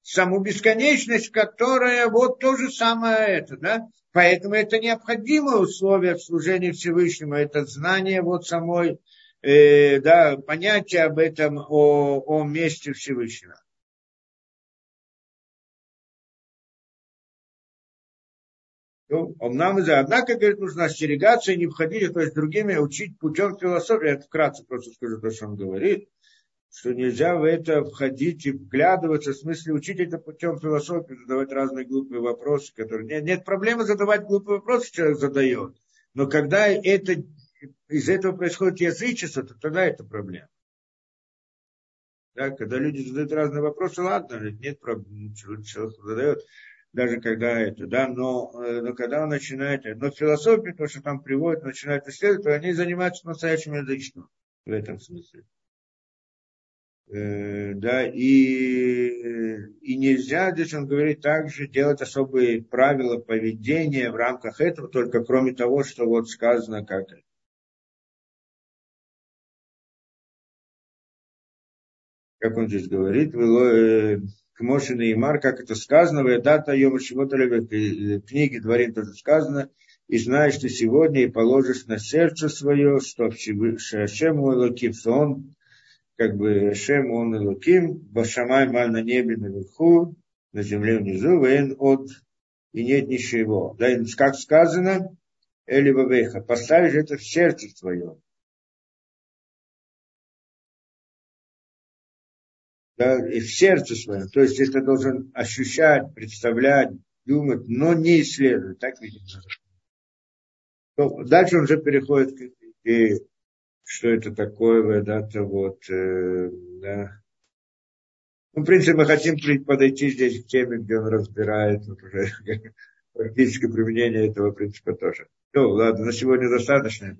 Саму бесконечность, которая вот то же самое это, да? Поэтому это необходимое условие в служении Всевышнему, это знание вот самой, э, да, понятие об этом, о, о месте Всевышнего. Ну, он нам из однако, говорит, нужно остерегаться и не входить, то есть другими учить путем философии. Я вкратце просто скажу то, что он говорит. что нельзя в это входить и вглядываться, в смысле учить это путем философии, задавать разные глупые вопросы, которые... Нет, нет проблемы задавать глупые вопросы, человек задает. Но когда это, из этого происходит язычество, то тогда это проблема. Да, когда люди задают разные вопросы, ладно, нет проблем, человек задает, даже когда это, да, но, э, но когда он начинает, но философия, то, что там приводит, начинает исследовать, то они занимаются настоящим язычеством в этом смысле. Э, да, и, и нельзя, здесь он говорит, также делать особые правила поведения в рамках этого, только кроме того, что вот сказано как это. Как он здесь говорит, э, к Мошин и Имар, как это сказано, в дата Йома Шимоталеве, в книге Дворим тоже сказано, и знаешь ты сегодня и положишь на сердце свое, что Шашему Элоким, что он как бы Шем он и Луким, Башамай маль на небе наверху, на земле внизу, вен от, и нет ничего. Да, как сказано, Эли Бабеха, поставишь это в сердце твое. Да, и в сердце своем. То есть это должен ощущать, представлять, думать, но не исследовать. Так видимо. Дальше он уже переходит к что это такое, да-то вот, э, да. Ну, в принципе, мы хотим подойти здесь к теме, где он разбирает уже практическое применение этого принципа тоже. Ну, ладно, на сегодня достаточно.